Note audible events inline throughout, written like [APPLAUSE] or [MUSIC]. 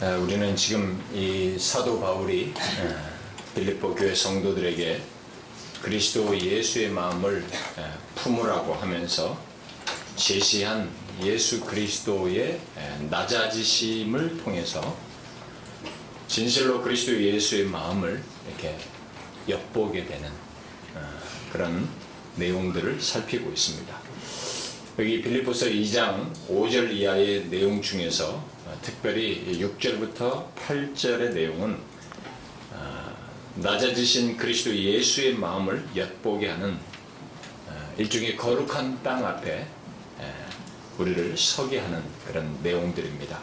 아, 우리는 지금 이 사도 바울이 빌립보 교회 성도들에게 그리스도 예수의 마음을 품으라고 하면서 제시한 예수 그리스도의 낮아지심을 통해서 진실로 그리스도 예수의 마음을 이렇게 엿보게 되는 어, 그런 내용들을 살피고 있습니다. 여기 빌립보서 2장 5절 이하의 내용 중에서 어, 특별히 6절부터 8절의 내용은 어, 낮아지신 그리스도 예수의 마음을 엿보게 하는 일종의 거룩한 땅 앞에 우리를 서게 하는 그런 내용들입니다.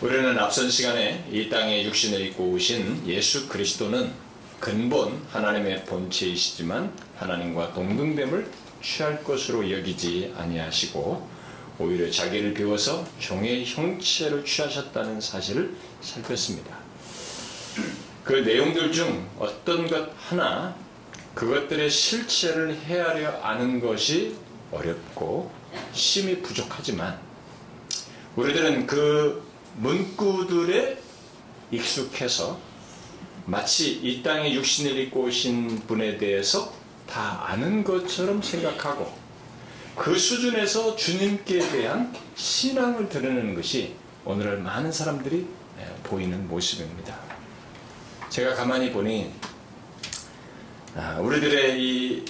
우리는 앞선 시간에 이 땅에 육신을 입고 오신 예수 그리스도는 근본 하나님의 본체이시지만 하나님과 동등됨을 취할 것으로 여기지 아니하시고 오히려 자기를 비워서 종의 형체를 취하셨다는 사실을 살폈습니다. 그 내용들 중 어떤 것 하나 그것들의 실체를 헤아려 아는 것이 어렵고 심히 부족하지만 우리들은 그 문구들에 익숙해서 마치 이 땅에 육신을 입고 오신 분에 대해서 다 아는 것처럼 생각하고 그 수준에서 주님께 대한 신앙을 드러내는 것이 오늘날 많은 사람들이 보이는 모습입니다. 제가 가만히 보니 아, 우리들의 이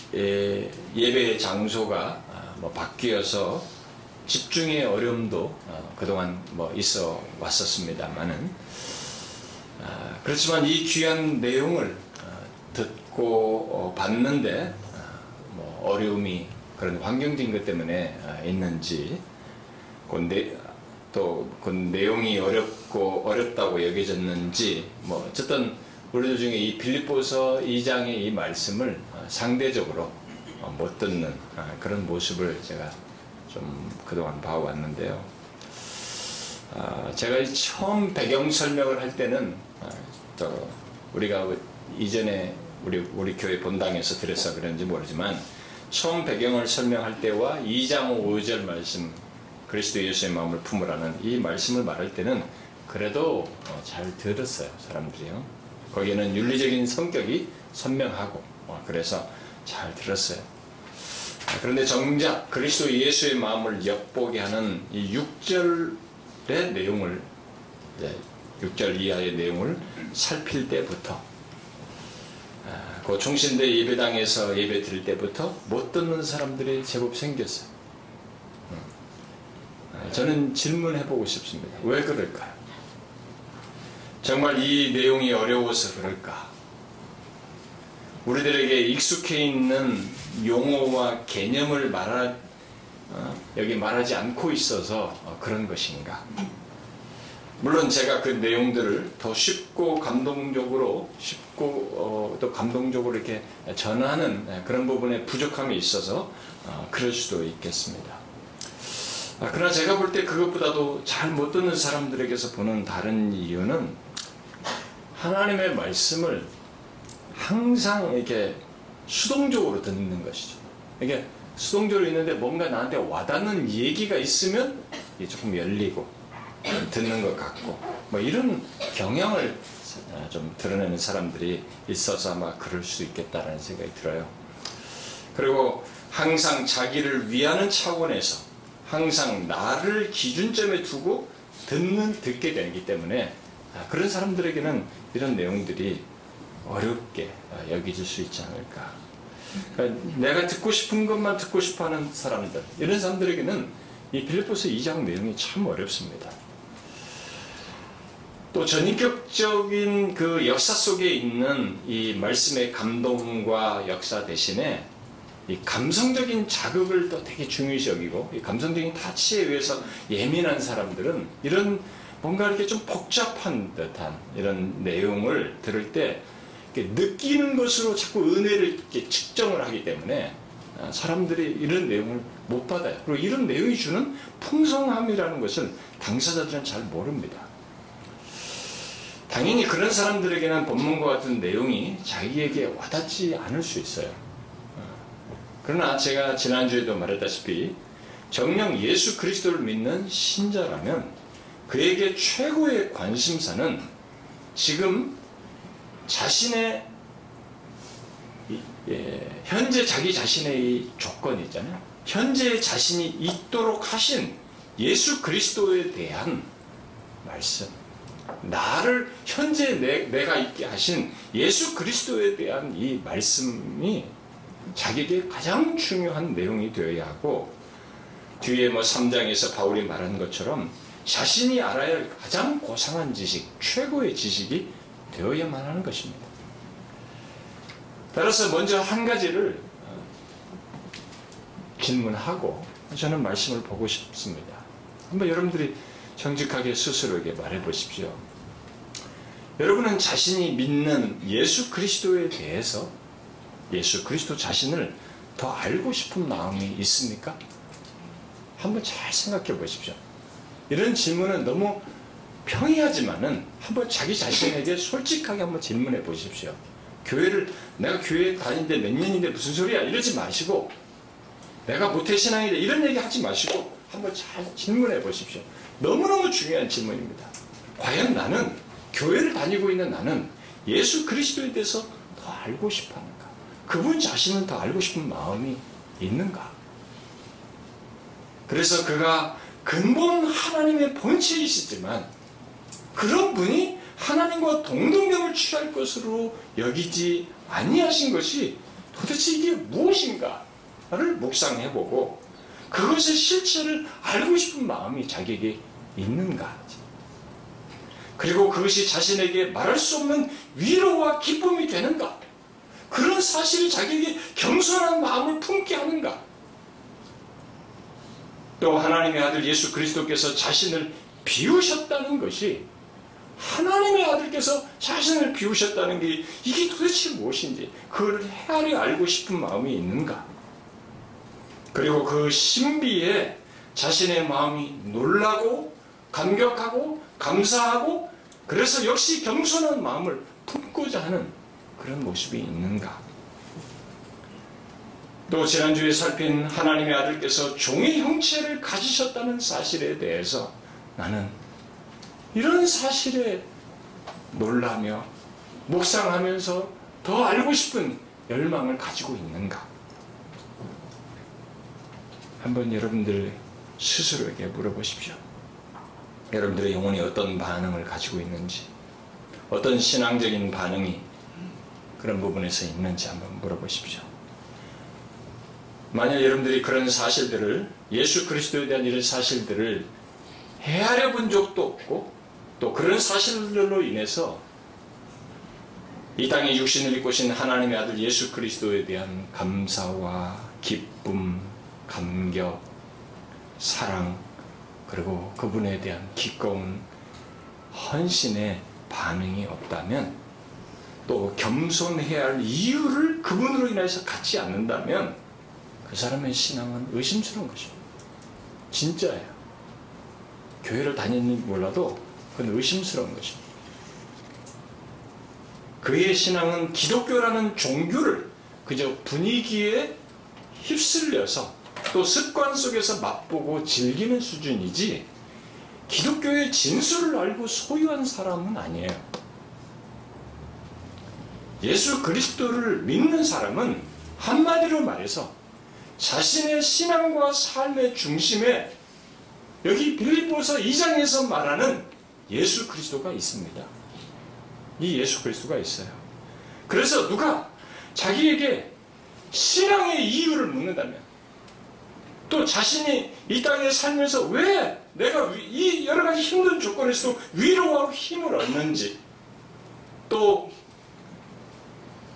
예배 장소가 아, 뭐 바뀌어서 집중의 어려움도 어, 그동안 뭐 있어 왔었습니다만은 아, 그렇지만 이 귀한 내용을 어, 듣고 어, 봤는데 뭐 어려움이 그런 환경적인 것 때문에 있는지 또그 내용이 어렵고 어렵다고 여겨졌는지 뭐 어쨌든 우리들 중에 이 빌립보서 2장의 이 말씀을 상대적으로 못 듣는 그런 모습을 제가 좀 그동안 봐왔는데요. 아, 제가 처음 배경 설명을 할 때는 아, 또 우리가 이전에 우리 우리 교회 본당에서 들어서 그런지 모르지만 처음 배경을 설명할 때와 2장 5절 말씀 그리스도 예수의 마음을 품으라는 이 말씀을 말할 때는 그래도 어, 잘 들었어요 사람들이요. 거기에는 윤리적인 성격이 선명하고 어, 그래서 잘 들었어요. 그런데 정작 그리스도 예수의 마음을 엿보게 하는 이 6절의 내용을 6절 이하의 내용을 살필 때부터 아, 그 총신대 예배당에서 예배 드릴 때부터 못 듣는 사람들이 제법 생겼어요. 음. 아, 저는 질문해보고 싶습니다. 왜 그럴까요? 정말 이 내용이 어려워서 그럴까? 우리들에게 익숙해 있는 용어와 개념을 말하, 어, 여기 말하지 않고 있어서 어, 그런 것인가? 물론 제가 그 내용들을 더 쉽고 감동적으로 쉽고 어, 또 감동적으로 이렇게 전하는 네, 그런 부분에 부족함이 있어서 어, 그럴 수도 있겠습니다. 아, 그러나 제가 볼 때 그것보다도 잘 못 듣는 사람들에게서 보는 다른 이유는 하나님의 말씀을 항상 이렇게 수동적으로 듣는 것이죠. 이게 수동적으로 있는데 뭔가 나한테 와닿는 얘기가 있으면 조금 열리고 [COUGHS] 듣는 것 같고 뭐 이런 경향을 좀 드러내는 사람들이 있어서 아마 그럴 수 있겠다라는 생각이 들어요. 그리고 항상 자기를 위하는 차원에서 항상 나를 기준점에 두고 듣는 듣게 되기 때문에 아, 그런 사람들에게는 이런 내용들이 어렵게 여겨질 수 있지 않을까. 그러니까 내가 듣고 싶은 것만 듣고 싶어 하는 사람들, 이런 사람들에게는 이 빌립보서 2장 내용이 참 어렵습니다. 또 전인격적인 그 역사 속에 있는 이 말씀의 감동과 역사 대신에 이 감성적인 자극을 또 되게 중요시 여기고 이 감성적인 타치에 의해서 예민한 사람들은 이런 뭔가 이렇게 좀 복잡한 듯한 이런 내용을 들을 때 느끼는 것으로 자꾸 은혜를 이렇게 측정을 하기 때문에 아, 사람들이 이런 내용을 못 받아요. 그리고 이런 내용이 주는 풍성함이라는 것은 당사자들은 잘 모릅니다. 당연히 그런 사람들에게는 본문과 같은 내용이 자기에게 와닿지 않을 수 있어요. 어. 그러나 제가 지난주에도 말했다시피 정령 예수 그리스도를 믿는 신자라면 그에게 최고의 관심사는 지금 자신의 예, 현재 자기 자신의 조건 있잖아요. 현재 자신이 있도록 하신 예수 그리스도에 대한 말씀. 나를 현재 내, 내가 있게 하신 예수 그리스도에 대한 이 말씀이 자기에게 가장 중요한 내용이 되어야 하고 뒤에 뭐 3장에서 바울이 말한 것처럼 자신이 알아야 할 가장 고상한 지식, 최고의 지식이 되어야만 하는 것입니다. 따라서 먼저 한 가지를 어, 질문하고 저는 말씀을 보고 싶습니다. 한번 여러분들이 정직하게 스스로에게 말해 보십시오. 여러분은 자신이 믿는 예수 그리스도에 대해서 예수 그리스도 자신을 더 알고 싶은 마음이 있습니까? 한번 잘 생각해 보십시오. 이런 질문은 너무 평이하지만은 한번 자기 자신에게 솔직하게 한번 질문해 보십시오. 교회를 내가 교회 다니는데 몇 년인데 무슨 소리야 이러지 마시고 내가 모태신앙인데 이런 얘기 하지 마시고 한번 잘 질문해 보십시오. 너무너무 중요한 질문입니다. 과연 나는 교회를 다니고 있는 나는 예수 그리스도에 대해서 더 알고 싶어 하는가? 그분 자신은 더 알고 싶은 마음이 있는가? 그래서 그가 근본 하나님의 본체이시지만 그런 분이 하나님과 동등됨을 취할 것으로 여기지 아니하신 것이 도대체 이게 무엇인가를 묵상해보고 그것의 실체를 알고 싶은 마음이 자기에게 있는가. 그리고 그것이 자신에게 말할 수 없는 위로와 기쁨이 되는가. 그런 사실이 자기에게 겸손한 마음을 품게 하는가. 또 하나님의 아들 예수 그리스도께서 자신을 비우셨다는 것이 하나님의 아들께서 자신을 비우셨다는 게 이게 도대체 무엇인지 그걸 헤아려 알고 싶은 마음이 있는가? 그리고 그 신비에 자신의 마음이 놀라고 감격하고 감사하고 그래서 역시 겸손한 마음을 품고자 하는 그런 모습이 있는가? 또 지난주에 살핀 하나님의 아들께서 종의 형체를 가지셨다는 사실에 대해서 나는 이런 사실에 놀라며 묵상하면서 더 알고 싶은 열망을 가지고 있는가? 한번 여러분들 스스로에게 물어보십시오. 여러분들의 영혼이 어떤 반응을 가지고 있는지, 어떤 신앙적인 반응이 그런 부분에서 있는지 한번 물어보십시오. 만약 여러분들이 그런 사실들을 예수 그리스도에 대한 이런 사실들을 헤아려 본 적도 없고 또 그런 사실들로 인해서 이 땅에 육신을 입고 신 하나님의 아들 예수 그리스도에 대한 감사와 기쁨, 감격, 사랑 그리고 그분에 대한 기꺼운 헌신의 반응이 없다면 또 겸손해야 할 이유를 그분으로 인해서 갖지 않는다면 그 사람의 신앙은 의심스러운 것입니다. 진짜예요. 교회를 다니는 몰라도 그건 의심스러운 것입니다. 그의 신앙은 기독교라는 종교를 그저 분위기에 휩쓸려서 또 습관 속에서 맛보고 즐기는 수준이지 기독교의 진수를 알고 소유한 사람은 아니에요. 예수 그리스도를 믿는 사람은 한마디로 말해서 자신의 신앙과 삶의 중심에 여기 빌립보서 2장에서 말하는 예수 그리스도가 있습니다. 이 예수 그리스도가 있어요. 그래서 누가 자기에게 신앙의 이유를 묻는다면 또 자신이 이 땅에 살면서 왜 내가 이 여러 가지 힘든 조건에서도 위로와 힘을 얻는지 또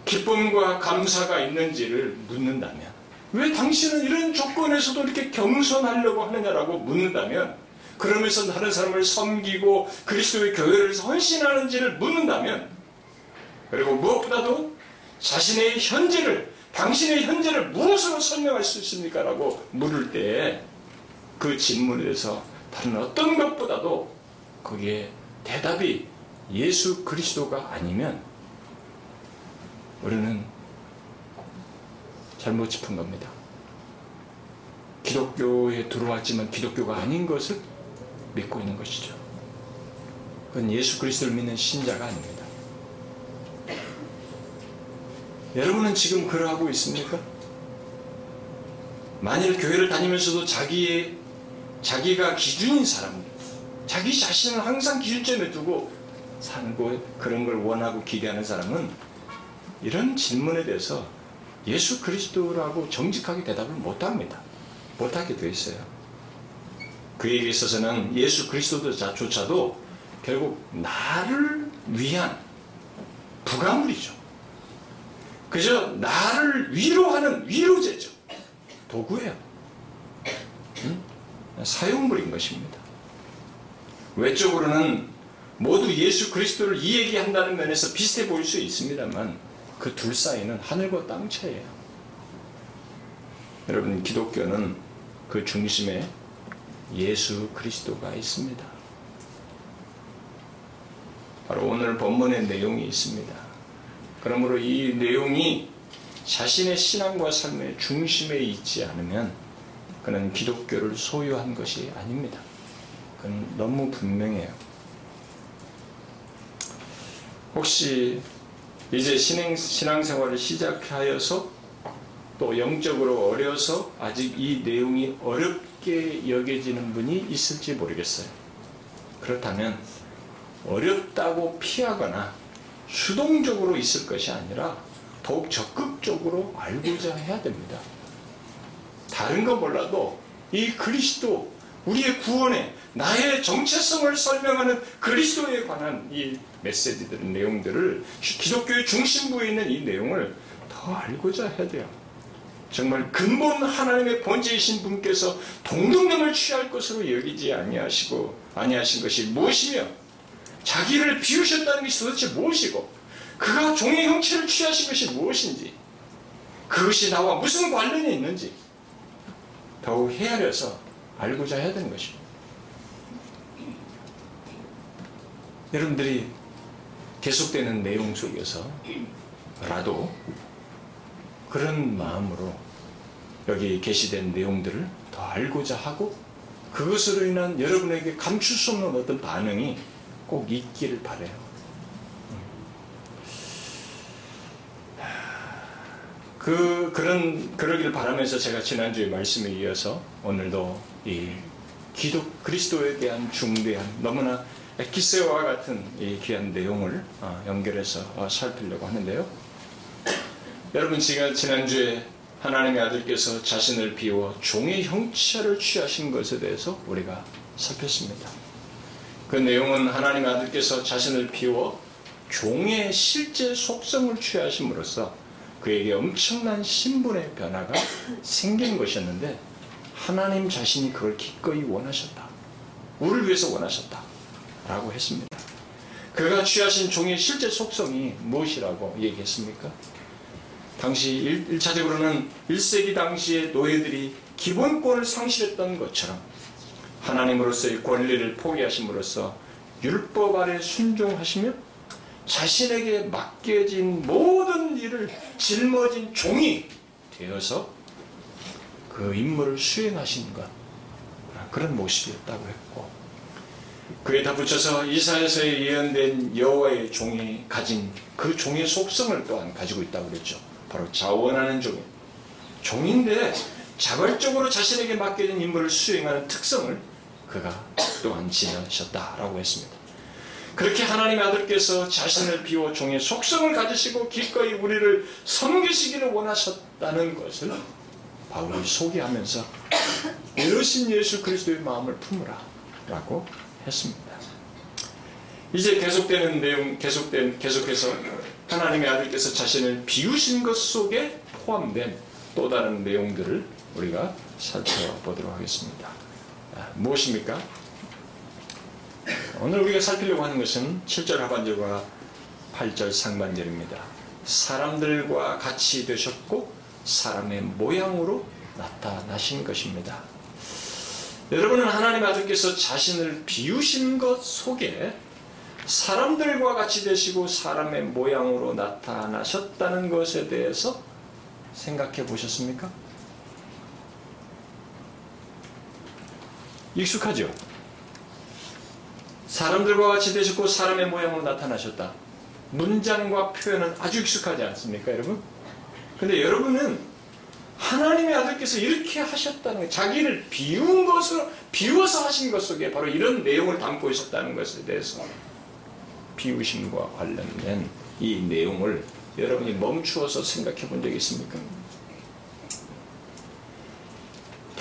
기쁨과 감사가 있는지를 묻는다면 왜 당신은 이런 조건에서도 이렇게 겸손하려고 하느냐라고 묻는다면 그러면서 다른 사람을 섬기고 그리스도의 교회를 헌신하는지를 묻는다면 그리고 무엇보다도 자신의 현재를 당신의 현재를 무엇으로 설명할 수 있습니까? 라고 물을 때 그 질문에 대해서 다른 어떤 것보다도 거기에 대답이 예수 그리스도가 아니면 우리는 잘못 짚은 겁니다. 기독교에 들어왔지만 기독교가 아닌 것을 믿고 있는 것이죠. 그건 예수 그리스도를 믿는 신자가 아닙니다. 여러분은 지금 그러하고 있습니까? 만일 교회를 다니면서도 자기의 자기가 기준인 사람들, 자기 자신을 항상 기준점에 두고 살고 그런 걸 원하고 기대하는 사람은 이런 질문에 대해서 예수 그리스도라고 정직하게 대답을 못합니다. 못하게 돼 있어요. 그에게 있어서는 예수 그리스도조차도 결국 나를 위한 부가물이죠. 그저 나를 위로하는 위로제죠. 도구예요. 응? 사용물인 것입니다. 외적으로는 모두 예수 그리스도를 이야기한다는 면에서 비슷해 보일 수 있습니다만 그 둘 사이는 하늘과 땅 차이예요. 여러분 기독교는 그 중심에 예수 그리스도가 있습니다. 바로 오늘 본문의 내용이 있습니다. 그러므로 이 내용이 자신의 신앙과 삶의 중심에 있지 않으면 그는 기독교를 소유한 것이 아닙니다. 그건 너무 분명해요. 혹시 이제 신앙, 신앙생활을 시작하여서 또 영적으로 어려서 아직 이 내용이 어렵게 여겨지는 분이 있을지 모르겠어요. 그렇다면 어렵다고 피하거나 수동적으로 있을 것이 아니라 더욱 적극적으로 알고자 해야 됩니다. 다른 건 몰라도 이 그리스도, 우리의 구원에 나의 정체성을 설명하는 그리스도에 관한 이 메시지들, 내용들을 기독교의 중심부에 있는 이 내용을 더 알고자 해야 돼요. 정말 근본 하나님의 본체이신 분께서 동등됨을 취할 것으로 여기지 아니하시고 아니하신 것이 무엇이며 자기를 비우셨다는 것이 도대체 무엇이고 그가 종의 형체를 취하신 것이 무엇인지 그것이 나와 무슨 관련이 있는지 더욱 헤아려서 알고자 해야 되는 것입니다. 여러분들이 계속되는 내용 속에서라도 그런 마음으로 여기 게시된 내용들을 더 알고자 하고 그것으로 인한 여러분에게 감출 수 없는 어떤 반응이 꼭 있기를 바래요. 그 그런 그러길 바라면서 제가 지난주에 말씀에 이어서 오늘도 이 기독 그리스도에 대한 중대한 너무나 에키세와 같은 이 귀한 내용을 어, 연결해서 어, 살피려고 하는데요. 여러분 제가 지난주에 하나님의 아들께서 자신을 비워 종의 형체를 취하신 것에 대해서 우리가 살폈습니다. 그 내용은 하나님의 아들께서 자신을 비워 종의 실제 속성을 취하심으로써 그에게 엄청난 신분의 변화가 생긴 것이었는데 하나님 자신이 그걸 기꺼이 원하셨다. 우리를 위해서 원하셨다. 라고 했습니다. 그가 취하신 종의 실제 속성이 무엇이라고 얘기했습니까? 당시 1 차적으로는 1세기 당시의 노예들이 기본권을 상실했던 것처럼 하나님으로서의 권리를 포기하심으로써 율법 아래 순종하시며 자신에게 맡겨진 모든 일을 짊어진 종이 되어서 그 임무를 수행하신 것 그런 모습이었다고 했고 그에 덧붙여서 이사에서 예언된 여호와의 종이 가진 그 종의 속성을 또한 가지고 있다고 그랬죠. 바로 자원하는 종이 종인데 자발적으로 자신에게 맡겨진 임무를 수행하는 특성을 그가 또한 지녀셨다라고 했습니다. 그렇게 하나님의 아들께서 자신을 비워 종의 속성을 가지시고 기꺼이 우리를 섬기시기를 원하셨다는 것을 바울이 소개하면서 이러신 예수 그리스도의 마음을 품으라 라고 했습니다. 이제 계속되는 내용, 계속된, 계속해서 하나님의 아들께서 자신을 비우신 것 속에 포함된 또 다른 내용들을 우리가 살펴보도록 하겠습니다. 아, 무엇입니까? 오늘 우리가 살피려고 하는 것은 7절 하반절과 8절 상반절입니다. 사람들과 같이 되셨고 사람의 모양으로 나타나신 것입니다. 여러분은 하나님 아들께서 자신을 비우신 것 속에 사람들과 같이 되시고 사람의 모양으로 나타나셨다는 것에 대해서 생각해 보셨습니까? 익숙하죠? 사람들과 같이 되셨고 사람의 모양으로 나타나셨다. 문장과 표현은 아주 익숙하지 않습니까, 여러분? 근데 여러분은 하나님의 아들께서 이렇게 하셨다는 거, 자기를 비운 것으로, 비워서 하신 것 속에 바로 이런 내용을 담고 있었다는 것에 대해서 비우심과 관련된 이 내용을 여러분이 멈추어서 생각해 본 적이 있습니까?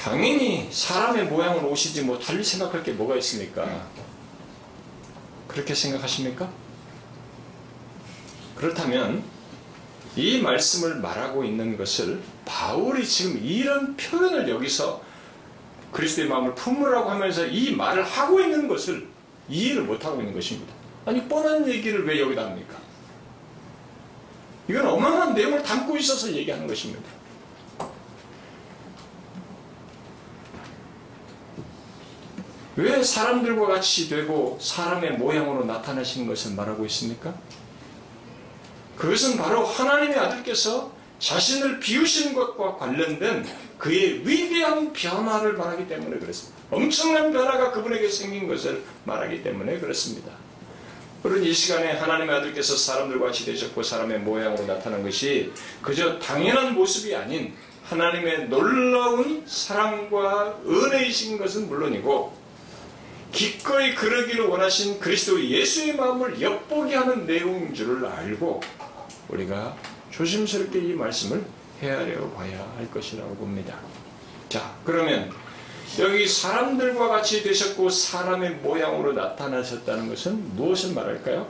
당연히 사람의 모양으로 오시지 뭐 달리 생각할 게 뭐가 있습니까? 그렇게 생각하십니까? 그렇다면 이 말씀을 말하고 있는 것을 바울이 지금 이런 표현을 여기서 그리스도의 마음을 품으라고 하면서 이 말을 하고 있는 것을 이해를 못하고 있는 것입니다. 아니 뻔한 얘기를 왜 여기다 합니까? 이건 어마어마한 내용을 담고 있어서 얘기하는 것입니다. 왜 사람들과 같이 되고 사람의 모양으로 나타나시는 것을 말하고 있습니까? 그것은 바로 하나님의 아들께서 자신을 비우시는 것과 관련된 그의 위대한 변화를 말하기 때문에 그렇습니다. 엄청난 변화가 그분에게 생긴 것을 말하기 때문에 그렇습니다. 그런 이 시간에 하나님의 아들께서 사람들과 같이 되셨고 사람의 모양으로 나타난 것이 그저 당연한 모습이 아닌 하나님의 놀라운 사랑과 은혜이신 것은 물론이고 기꺼이 그러기를 원하신 그리스도 예수의 마음을 엿보게 하는 내용인 줄을 알고 우리가 조심스럽게 이 말씀을 헤아려 봐야 할 것이라고 봅니다. 자, 그러면 여기 사람들과 같이 되셨고 사람의 모양으로 나타나셨다는 것은 무엇을 말할까요?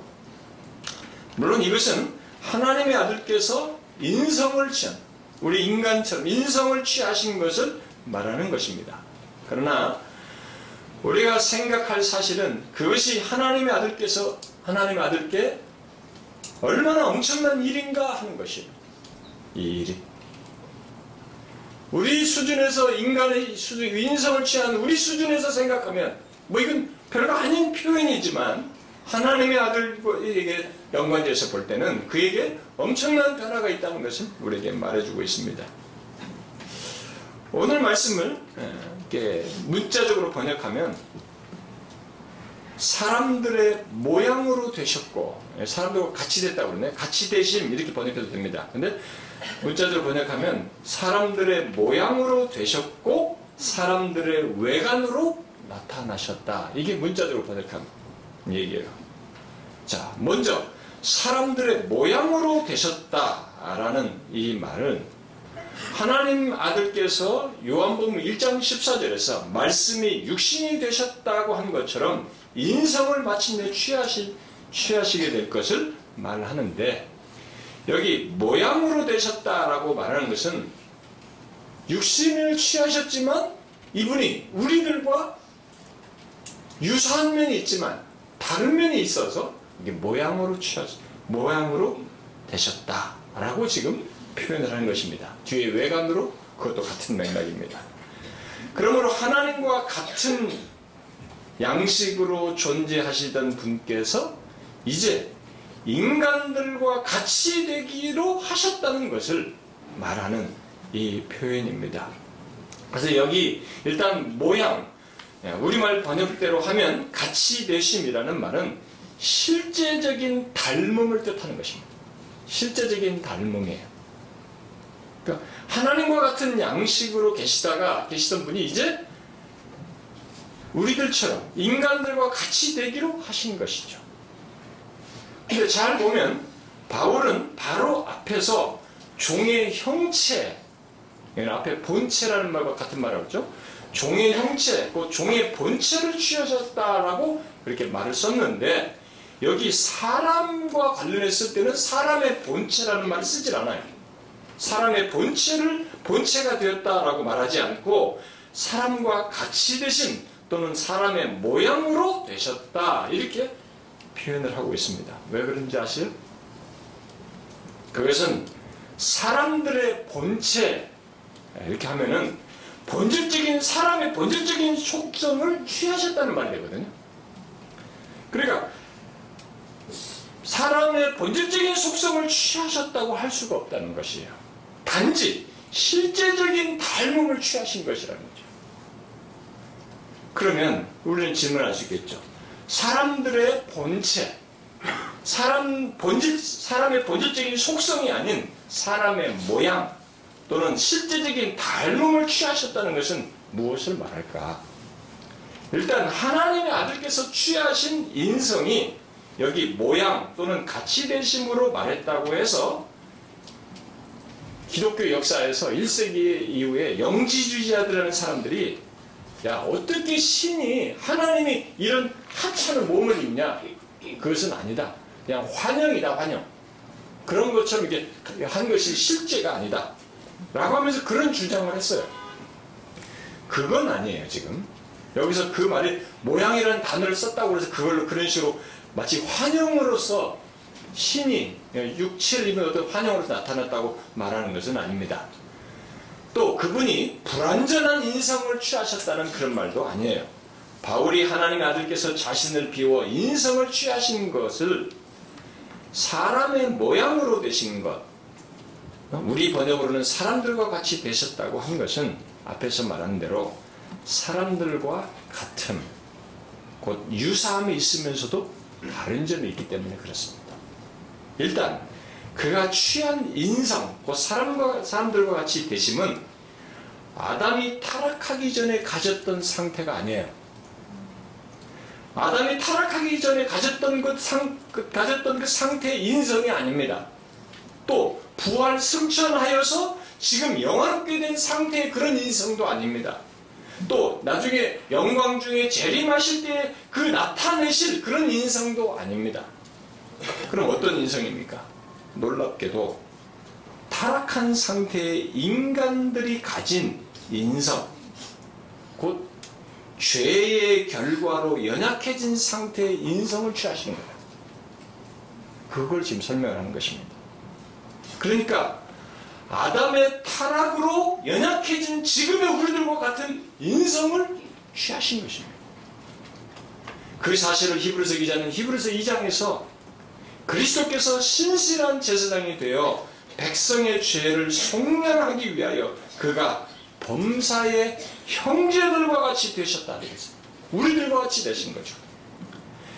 물론 이것은 하나님의 아들께서 인성을 취한 우리 인간처럼 인성을 취하신 것을 말하는 것입니다. 그러나 우리가 생각할 사실은 그것이 하나님의 아들께서 하나님의 아들께 얼마나 엄청난 일인가 하는 것이에요. 이 일이. 우리 수준에서 인간의 수준, 인성을 취한 우리 수준에서 생각하면 뭐 이건 별거 아닌 표현이지만 하나님의 아들에게 연관돼서 볼 때는 그에게 엄청난 변화가 있다는 것을 우리에게 말해주고 있습니다. 오늘 말씀을 이렇게 문자적으로 번역하면 사람들의 모양으로 되셨고 예, 사람들과 같이 됐다고 그러네. 같이 되심 이렇게 번역해도 됩니다. 근데 문자적으로 번역하면 사람들의 모양으로 되셨고 사람들의 외관으로 나타나셨다. 이게 문자적으로 번역한 얘기예요. 자 먼저 사람들의 모양으로 되셨다라는 이 말은 하나님 아들께서 요한복음 1장 14절에서 말씀이 육신이 되셨다고 한 것처럼 인성을 마침내 취하시, 취하시게 될 것을 말하는데 여기 모양으로 되셨다라고 말하는 것은 육신을 취하셨지만 이분이 우리들과 유사한 면이 있지만 다른 면이 있어서 이게 모양으로 취하셨, 모양으로 되셨다라고 지금 표현을 하는 것입니다. 뒤에 외관으로 그것도 같은 맥락입니다. 그러므로 하나님과 같은 양식으로 존재하시던 분께서 이제 인간들과 같이 되기로 하셨다는 것을 말하는 이 표현입니다. 그래서 여기 일단 모양, 우리말 번역대로 하면 같이 되심이라는 말은 실제적인 닮음을 뜻하는 것입니다. 실제적인 닮음이에요. 그러니까 하나님과 같은 양식으로 계시다가 계시던 분이 이제 우리들처럼 인간들과 같이 되기로 하신 것이죠. 근데 잘 보면 바울은 바로 앞에서 종의 형체, 앞에 본체라는 말과 같은 말을 하죠. 종의 형체, 그 종의 본체를 취하셨다라고 그렇게 말을 썼는데 여기 사람과 관련했을 때는 사람의 본체라는 말을 쓰질 않아요. 사람의 본체를 본체가 되었다라고 말하지 않고 사람과 같이 되신 또는 사람의 모양으로 되셨다 이렇게 표현을 하고 있습니다. 왜 그런지 아세요? 그것은 사람들의 본체 이렇게 하면은 본질적인 사람의 본질적인 속성을 취하셨다는 말이 되거든요. 그러니까 사람의 본질적인 속성을 취하셨다고 할 수가 없다는 것이에요. 단지 실제적인 닮음을 취하신 것이라는 거죠. 그러면 우리는 질문할 수 있겠죠. 사람들의 본체, 사람 본질, 사람의 본질적인 속성이 아닌 사람의 모양 또는 실제적인 닮음을 취하셨다는 것은 무엇을 말할까? 일단 하나님의 아들께서 취하신 인성이 여기 모양 또는 가치 대심으로 말했다고 해서 기독교 역사에서 1세기 이후에 영지주의자들이라는 사람들이 야 어떻게 신이 하나님이 이런 하찮은 몸을 입냐? 그것은 아니다. 그냥 환영이다 환영. 그런 것처럼 이게 한 것이 실제가 아니다. 라고 하면서 그런 주장을 했어요. 그건 아니에요 지금. 여기서 그 말이 모양이라는 단어를 썼다고 해서 그걸로 그런 식으로 마치 환영으로서 신이 육체를 입은 어떤 환영으로서 나타났다고 말하는 것은 아닙니다. 또 그분이 불완전한 인성을 취하셨다는 그런 말도 아니에요. 바울이 하나님의 아들께서 자신을 비워 인성을 취하신 것을 사람의 모양으로 되신 것, 우리 번역으로는 사람들과 같이 되셨다고 한 것은 앞에서 말한 대로 사람들과 같은 곧 유사함이 있으면서도 다른 점이 있기 때문에 그렇습니다. 일단 그가 취한 인성, 곧 사람과 사람들과 같이 되심은 아담이 타락하기 전에 가졌던 상태가 아니에요. 아담이 타락하기 전에 가졌던 그 상, 그 가졌던 그 상태의 인성이 아닙니다. 또 부활 승천하여서 지금 영화롭게 된 상태의 그런 인성도 아닙니다. 또 나중에 영광 중에 재림하실 때 그 나타내실 그런 인성도 아닙니다. 그럼 어떤 인성입니까? 놀랍게도 타락한 상태의 인간들이 가진 인성, 곧 죄의 결과로 연약해진 상태의 인성을 취하시는 거예요. 그걸 지금 설명하는 것입니다. 그러니까 아담의 타락으로 연약해진 지금의 우리들과 같은 인성을 취하신 것입니다. 그 사실을 히브리서 기자는 히브리서 2장에서 그리스도께서 신실한 제사장이 되어 백성의 죄를 속량하기 위하여 그가 범사의 형제들과 같이 되셨다. 우리들과 같이 되신 거죠.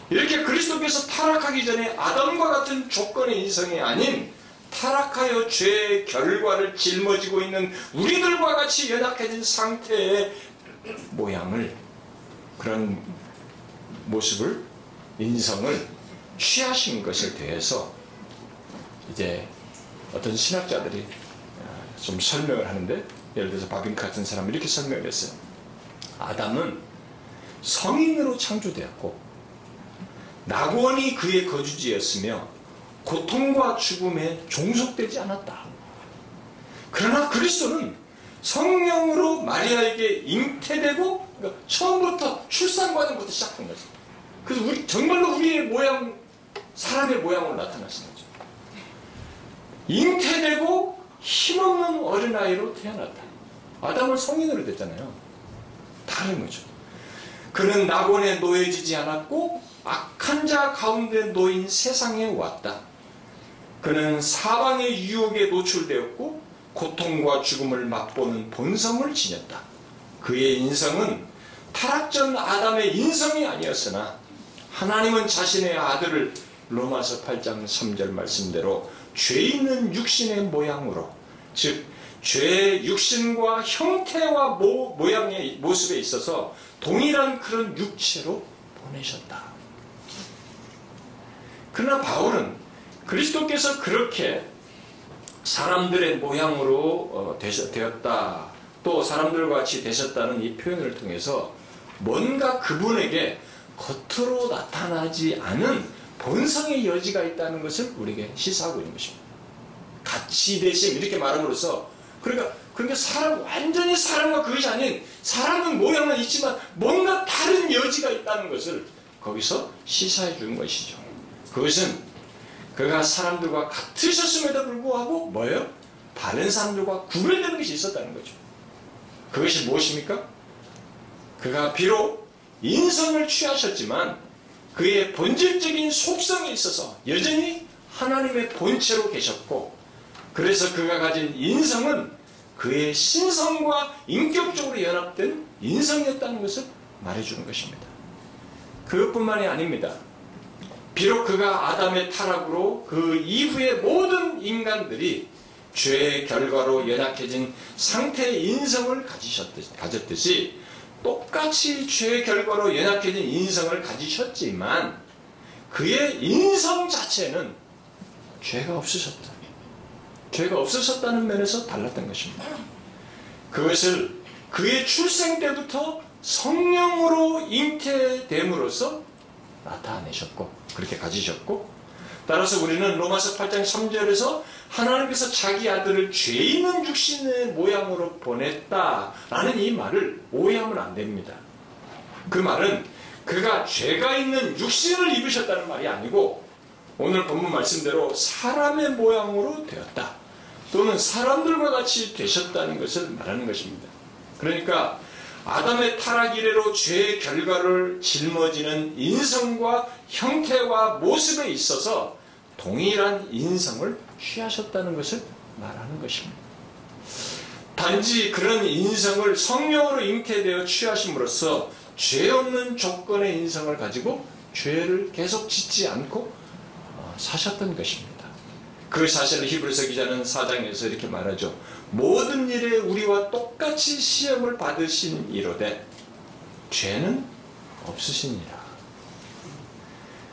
이렇게 그리스도께서 타락하기 전에 아담과 같은 조건의 인성이 아닌 타락하여 죄의 결과를 짊어지고 있는 우리들과 같이 연약해진 상태의 모양을 그런 모습을 인성을 취하신 것에 대해서 이제 어떤 신학자들이 좀 설명을 하는데 예를 들어서 바빙카 같은 사람이 이렇게 설명을 했어요. 아담은 성인으로 창조되었고 낙원이 그의 거주지였으며 고통과 죽음에 종속되지 않았다. 그러나 그리스도는 성령으로 마리아에게 잉태되고 그러니까 처음부터 출산 과정부터 시작한 거죠. 그래서 우리, 정말로 우리의 모양, 사람의 모양으로 나타났습 거죠. 잉태되고 힘없는 어린아이로 태어났다. 아담은 성인으로 됐잖아요. 다른 거죠. 그는 낙원에 놓여지지 않았고 악한 자 가운데 놓인 세상에 왔다. 그는 사방의 유혹에 노출되었고 고통과 죽음을 맛보는 본성을 지녔다. 그의 인성은 타락전 아담의 인성이 아니었으나 하나님은 자신의 아들을 로마서 8장 3절 말씀대로 죄 있는 육신의 모양으로 즉 죄의 육신과 형태와 모, 모양의 모습에 있어서 동일한 그런 육체로 보내셨다. 그러나 바울은 그리스도께서 그렇게 사람들의 모양으로 어, 되었다. 또 사람들과 같이 되셨다는 이 표현을 통해서 뭔가 그분에게 겉으로 나타나지 않은 본성의 여지가 있다는 것을 우리에게 시사하고 있는 것입니다. 같이 되심 이렇게 말함으로써 그러니까 그러니까 사람 완전히 사람과 그것이 아닌 사람은 모양은 있지만 뭔가 다른 여지가 있다는 것을 거기서 시사해 주는 것이죠. 그것은 그가 사람들과 같으셨음에도 불구하고 뭐예요? 다른 사람들과 구별되는 것이 있었다는 거죠. 그것이 무엇입니까? 그가 비록 인성을 취하셨지만 그의 본질적인 속성에 있어서 여전히 하나님의 본체로 계셨고 그래서 그가 가진 인성은 그의 신성과 인격적으로 연합된 인성이었다는 것을 말해주는 것입니다. 그것뿐만이 아닙니다. 비록 그가 아담의 타락으로 그 이후의 모든 인간들이 죄의 결과로 연약해진 상태의 인성을 가졌듯이 똑같이 죄의 결과로 연약해진 인성을 가지셨지만 그의 인성 자체는 죄가 없으셨다. 죄가 없으셨다는 면에서 달랐던 것입니다. 그것을 그의 출생 때부터 성령으로 잉태됨으로써 나타내셨고 그렇게 가지셨고 따라서 우리는 로마서 8장 3절에서 하나님께서 자기 아들을 죄 있는 육신의 모양으로 보냈다라는 이 말을 오해하면 안 됩니다. 그 말은 그가 죄가 있는 육신을 입으셨다는 말이 아니고 오늘 본문 말씀대로 사람의 모양으로 되었다. 또는 사람들과 같이 되셨다는 것을 말하는 것입니다. 그러니까 아담의 타락 이래로 죄의 결과를 짊어지는 인성과 형태와 모습에 있어서 동일한 인성을 취하셨다는 것을 말하는 것입니다. 단지 그런 인성을 성령으로 잉태되어 취하심으로써 죄 없는 조건의 인성을 가지고 죄를 계속 짓지 않고 어, 사셨던 것입니다. 그 사실을 히브리서 기자는 사장에서 이렇게 말하죠. 모든 일에 우리와 똑같이 시험을 받으신 이로되 죄는 없으시니라.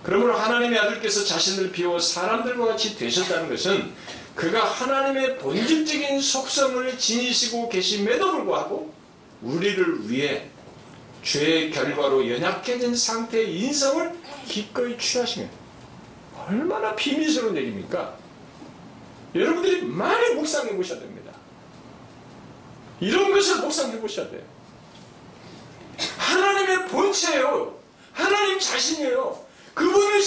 그러므로 하나님의 아들께서 자신을 비워 사람들과 같이 되셨다는 것은 그가 하나님의 본질적인 속성을 지니시고 계심에도 불구하고 우리를 위해 죄의 결과로 연약해진 상태의 인성을 기꺼이 취하시면 얼마나 비밀스러운 얘기입니까? 여러분들이 많이 묵상해 보셔야 됩니다. 이런 것을 묵상해 보셔야 돼요. 하나님의 본체예요. 하나님 자신이에요. 그분을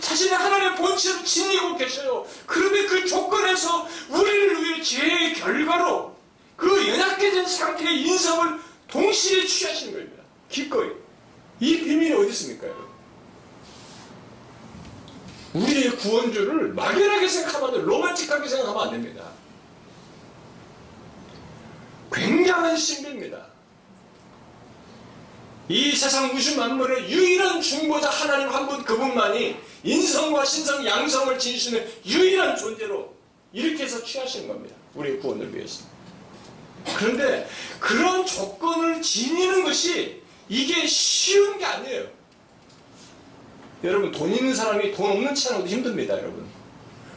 자신의 하나님의 본체로 지니고 계셔요. 그런데 그 조건에서 우리를 위해 죄의 결과로 그 연약해진 상태의 인성을 동시에 취하시는 겁니다. 기꺼이. 이 비밀이 어디 있습니까? 우리의 구원주를 막연하게 생각하면 안 로man틱하게 생각하면 안 됩니다. 굉장한 신비입니다. 이 세상 무슨 만물의 유일한 중보자 하나님 한 분 그분만이 인성과 신성, 양성을 지니시는 유일한 존재로 이렇게 해서 취하시는 겁니다. 우리의 구원을 위해서. 그런데 그런 조건을 지니는 것이 이게 쉬운 게 아니에요. 여러분 돈 있는 사람이 돈 없는 채 하는 것도 힘듭니다. 여러분.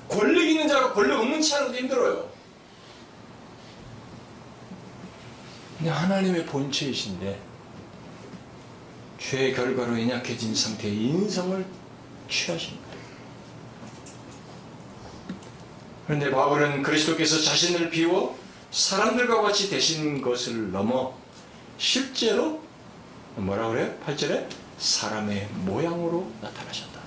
권력 있는 자가 권력 없는 채 하는 것도 힘들어요. 근데 하나님의 본체이신데 죄의 결과로 연약해진 상태의 인성을 취하십니다. 그런데 바울은 그리스도께서 자신을 비워 사람들과 같이 되신 것을 넘어 실제로 뭐라 그래요? 8절에 사람의 모양으로 나타나셨다.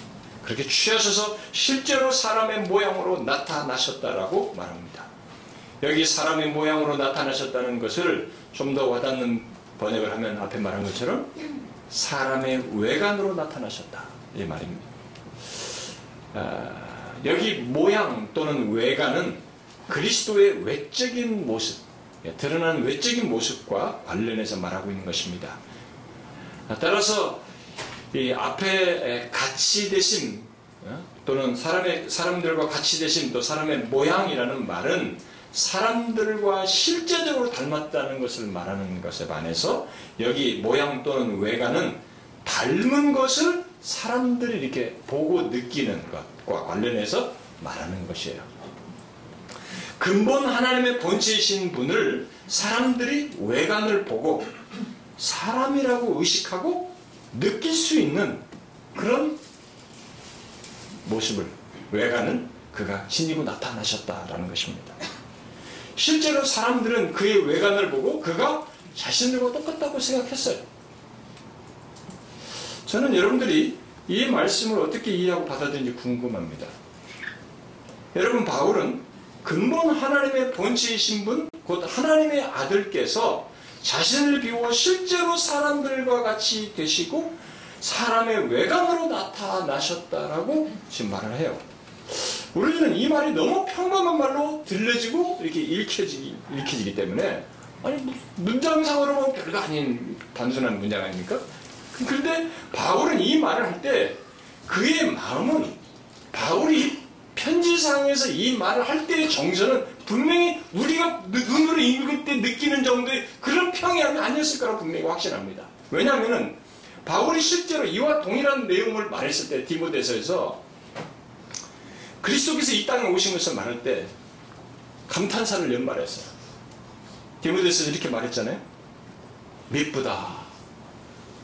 그렇게 취하셔서 실제로 사람의 모양으로 나타나셨다라고 말합니다. 여기 사람의 모양으로 나타나셨다는 것을 좀 더 와닿는 번역을 하면 앞에 말한 것처럼 사람의 외관으로 나타나셨다. 이 말입니다. 아, 여기 모양 또는 외관은 그리스도의 외적인 모습, 예, 드러난 외적인 모습과 관련해서 말하고 있는 것입니다. 아, 따라서 이 앞에 같이 되심 어, 또는 사람의 사람들과 같이 되심 또 사람의 모양이라는 말은 사람들과 실제적으로 닮았다는 것을 말하는 것에 반해서 여기 모양 또는 외관은 닮은 것을 사람들이 이렇게 보고 느끼는 것과 관련해서 말하는 것이에요. 근본 하나님의 본체이신 분을 사람들이 외관을 보고 사람이라고 의식하고 느낄 수 있는 그런 모습을 외관은 그가 지니고 나타나셨다라는 것입니다. 실제로 사람들은 그의 외관을 보고 그가 자신들과 똑같다고 생각했어요. 저는 여러분들이 이 말씀을 어떻게 이해하고 받아들인지 궁금합니다. 여러분 바울은 근본 하나님의 본체이신 분, 곧 하나님의 아들께서 자신을 비워 실제로 사람들과 같이 되시고 사람의 외관으로 나타나셨다라고 지금 말을 해요. 우리는 이 말이 너무 평범한 말로 들려지고 이렇게 읽혀지기, 읽혀지기 때문에 아니 문장상으로 보면 별거 아닌 단순한 문장 아닙니까? 그런데 바울은 이 말을 할 때 그의 마음은 바울이 편지상에서 이 말을 할 때의 정서는 분명히 우리가 눈으로 읽을 때 느끼는 정도의 그런 평이함이 아니었을 거라 분명히 확신합니다. 왜냐하면 바울이 실제로 이와 동일한 내용을 말했을 때 디모데서에서 그리스도께서 이 땅에 오신 것을 말할 때 감탄사를 연말했어요. 디모데서 이렇게 말했잖아요. 미쁘다.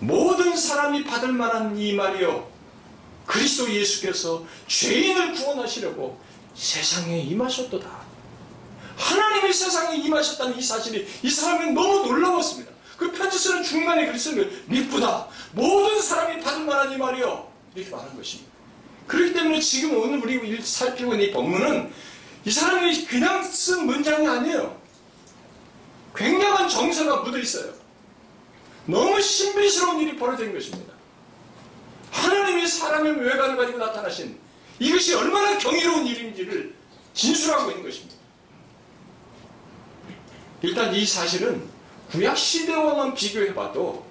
모든 사람이 받을 만한 이 말이요. 그리스도 예수께서 죄인을 구원하시려고 세상에 임하셨도다. 하나님이 세상에 임하셨다는 이 사실이 이 사람은 너무 놀라웠습니다. 그 편지 쓰는 중간에 그랬으면 미쁘다. 모든 사람이 받을 만한 이 말이요. 이렇게 말한 것입니다. 그렇기 때문에 지금 오늘 우리 살피고 있는 이 본문은 이 사람이 그냥 쓴 문장이 아니에요. 굉장한 정서가 묻어 있어요. 너무 신비스러운 일이 벌어진 것입니다. 하나님이 사람의 외관을 가지고 나타나신 이것이 얼마나 경이로운 일인지를 진술하고 있는 것입니다. 일단 이 사실은 구약 시대와만 비교해봐도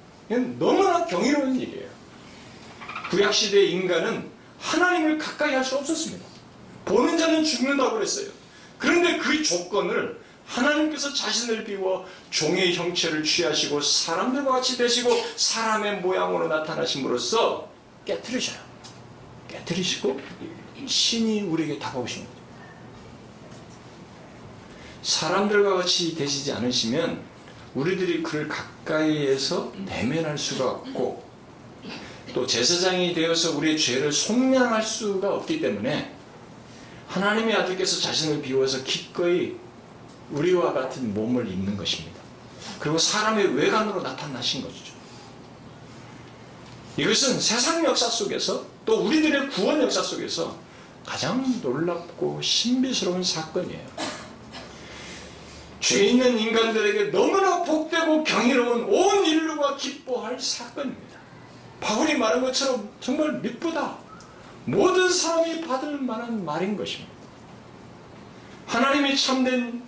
너무나 경이로운 일이에요. 구약 시대의 인간은 하나님을 가까이 할 수 없었습니다. 보는 자는 죽는다고 그랬어요. 그런데 그 조건을 하나님께서 자신을 비워 종의 형체를 취하시고 사람들과 같이 되시고 사람의 모양으로 나타나심으로써 깨뜨리셔요. 깨뜨리시고 신이 우리에게 다가오신 거죠. 사람들과 같이 되시지 않으시면 우리들이 그를 가까이에서 내면할 수가 없고 또 제사장이 되어서 우리의 죄를 속량할 수가 없기 때문에 하나님의 아들께서 자신을 비워서 기꺼이 우리와 같은 몸을 입는 것입니다. 그리고 사람의 외관으로 나타나신 거죠. 이것은 세상 역사 속에서 또 우리들의 구원 역사 속에서 가장 놀랍고 신비스러운 사건이에요. 죄 있는 인간들에게 너무나 복되고 경이로운 온 인류가 기뻐할 사건입니다. 바울이 말한 것처럼 정말 미쁘다. 모든 사람이 받을 만한 말인 것입니다. 하나님이 참된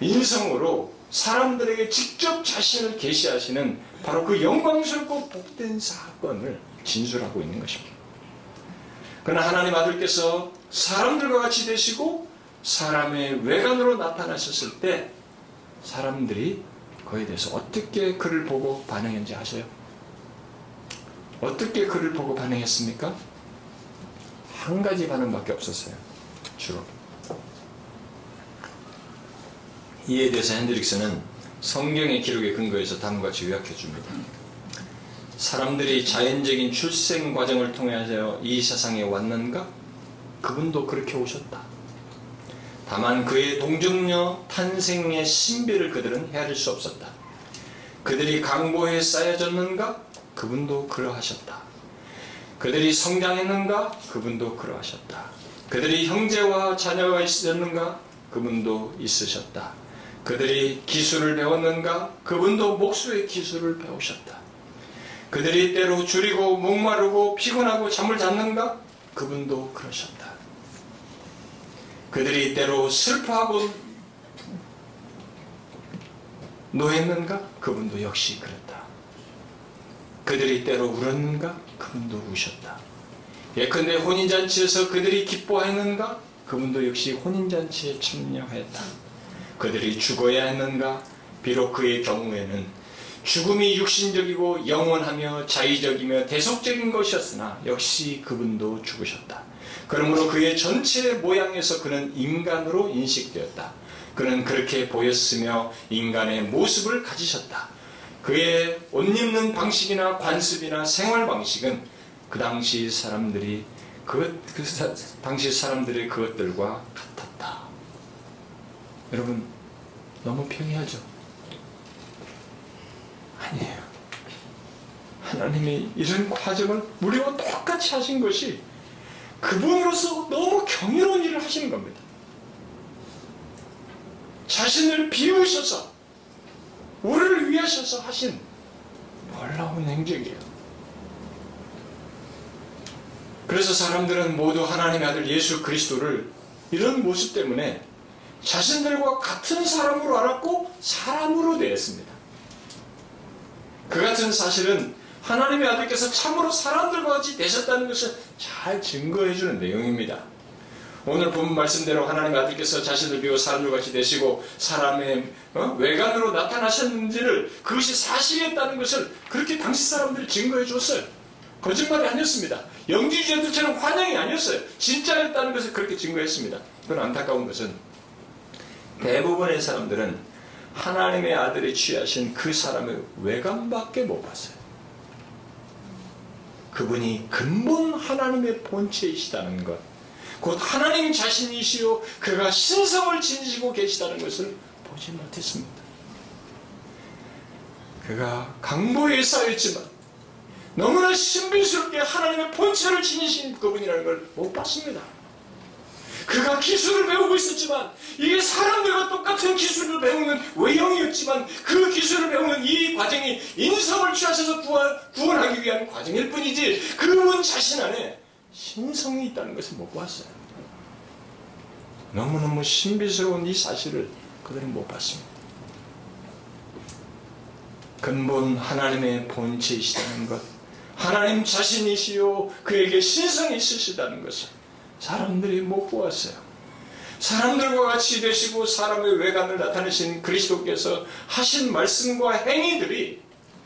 인성으로 사람들에게 직접 자신을 계시하시는 바로 그 영광스럽고 복된 사건을 진술하고 있는 것입니다. 그러나 하나님 아들께서 사람들과 같이 되시고 사람의 외관으로 나타나셨을 때 사람들이 그에 대해서 어떻게 그를 보고 반응했는지 아세요? 어떻게 그를 보고 반응했습니까? 한 가지 반응밖에 없었어요. 주로. 이에 대해서 핸드릭스는 성경의 기록에 근거해서 다음과 같이 요약해 줍니다. 사람들이 자연적인 출생 과정을 통해서 이 세상에 왔는가? 그분도 그렇게 오셨다. 다만 그의 동정녀 탄생의 신비를 그들은 헤아릴 수 없었다. 그들이 강보에 쌓여졌는가? 그분도 그러하셨다. 그들이 성장했는가? 그분도 그러하셨다. 그들이 형제와 자녀가 있었는가? 그분도 있으셨다. 그들이 기술을 배웠는가? 그분도 목수의 기술을 배우셨다. 그들이 때로 줄이고 목마르고 피곤하고 잠을 잤는가? 그분도 그러셨다. 그들이 때로 슬퍼하고 노했는가? 그분도 역시 그랬다. 그들이 때로 울었는가? 그분도 우셨다. 예컨대 혼인잔치에서 그들이 기뻐했는가? 그분도 역시 혼인잔치에 참여했다. 그들이 죽어야 했는가? 비록 그의 경우에는 죽음이 육신적이고 영원하며 자의적이며 대속적인 것이었으나 역시 그분도 죽으셨다. 그러므로 그의 전체 모양에서 그는 인간으로 인식되었다. 그는 그렇게 보였으며 인간의 모습을 가지셨다. 그의 옷 입는 방식이나 관습이나 생활 방식은 그 당시 사람들이 그, 그 사, 당시 사람들의 그것들과 같았다. 여러분 너무 평이하죠? 아니에요. 하나님이 이런 과정을 우리와 똑같이 하신 것이 그분으로서 너무 경이로운 일을 하시는 겁니다. 자신을 비우셔서 우리를 위하셔서 하신 놀라운 행적이에요. 그래서 사람들은 모두 하나님의 아들 예수 그리스도를 이런 모습 때문에 자신들과 같은 사람으로 알았고 사람으로 대했습니다. 그 같은 사실은 하나님의 아들께서 참으로 사람들과 같이 되셨다는 것을 잘 증거해 주는 내용입니다. 오늘 본 말씀대로 하나님의 아들께서 자신을 비워 사람들과 같이 되시고 사람의 어? 외관으로 나타나셨는지를 그것이 사실이었다는 것을 그렇게 당시 사람들이 증거해 줬어요. 거짓말이 아니었습니다. 영지주의자들처럼 환영이 아니었어요. 진짜였다는 것을 그렇게 증거했습니다. 그건 안타까운 것은 대부분의 사람들은 하나님의 아들이 취하신 그 사람의 외관밖에 못 봤어요. 그분이 근본 하나님의 본체이시다는 것, 곧 하나님 자신이시요 그가 신성을 지니시고 계시다는 것을 보지 못했습니다. 그가 강보에 쌓였지만 너무나 신비스럽게 하나님의 본체를 지니신 그분이라는 걸 못 봤습니다. 그가 기술을 배우고 있었지만 이게 사람들과 똑같은 기술을 배우는 외형이었지만 그 기술을 배우는 이 과정이 인성을 취하셔서 구원, 구원하기 위한 과정일 뿐이지 그분 자신 안에 신성이 있다는 것을 못 봤어요. 너무너무 신비스러운 이 사실을 그들은 못 봤습니다. 근본 하나님의 본체이시다는 것, 하나님 자신이시요 그에게 신성이 있으시다는 것을 사람들이 못 보았어요. 사람들과 같이 되시고 사람의 외관을 나타내신 그리스도께서 하신 말씀과 행위들이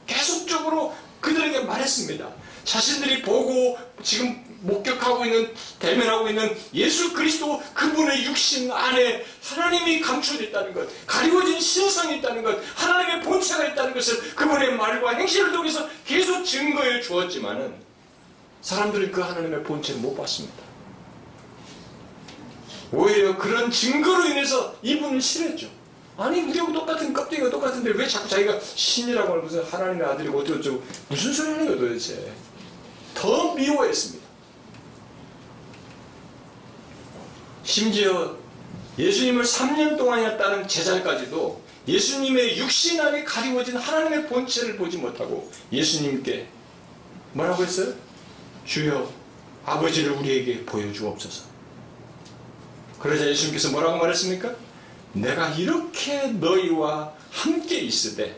계속적으로 그들에게 말했습니다. 자신들이 보고 지금 목격하고 있는 대면하고 있는 예수 그리스도 그분의 육신 안에 하나님이 감춰졌다는 것, 가리워진 신성이 있다는 것, 하나님의 본체가 있다는 것을 그분의 말과 행실을 통해서 계속 증거해 주었지만은 사람들은 그 하나님의 본체를 못 봤습니다. 오히려 그런 증거로 인해서 이분을 싫어했죠. 아니 우리하고 똑같은 껍데기가 똑같은데 왜 자꾸 자기가 신이라고 무슨 하나님의 아들이고 어쩌고 무슨 소리 하는 거예요 도대체. 더 미워했습니다. 심지어 예수님을 3년 동안이었다는 제자까지도 예수님의 육신 안에 가리워진 하나님의 본체를 보지 못하고 예수님께 뭐라고 했어요? 주여 아버지를 우리에게 보여주옵소서. 그러자 예수님께서 뭐라고 말했습니까? 내가 이렇게 너희와 함께 있으되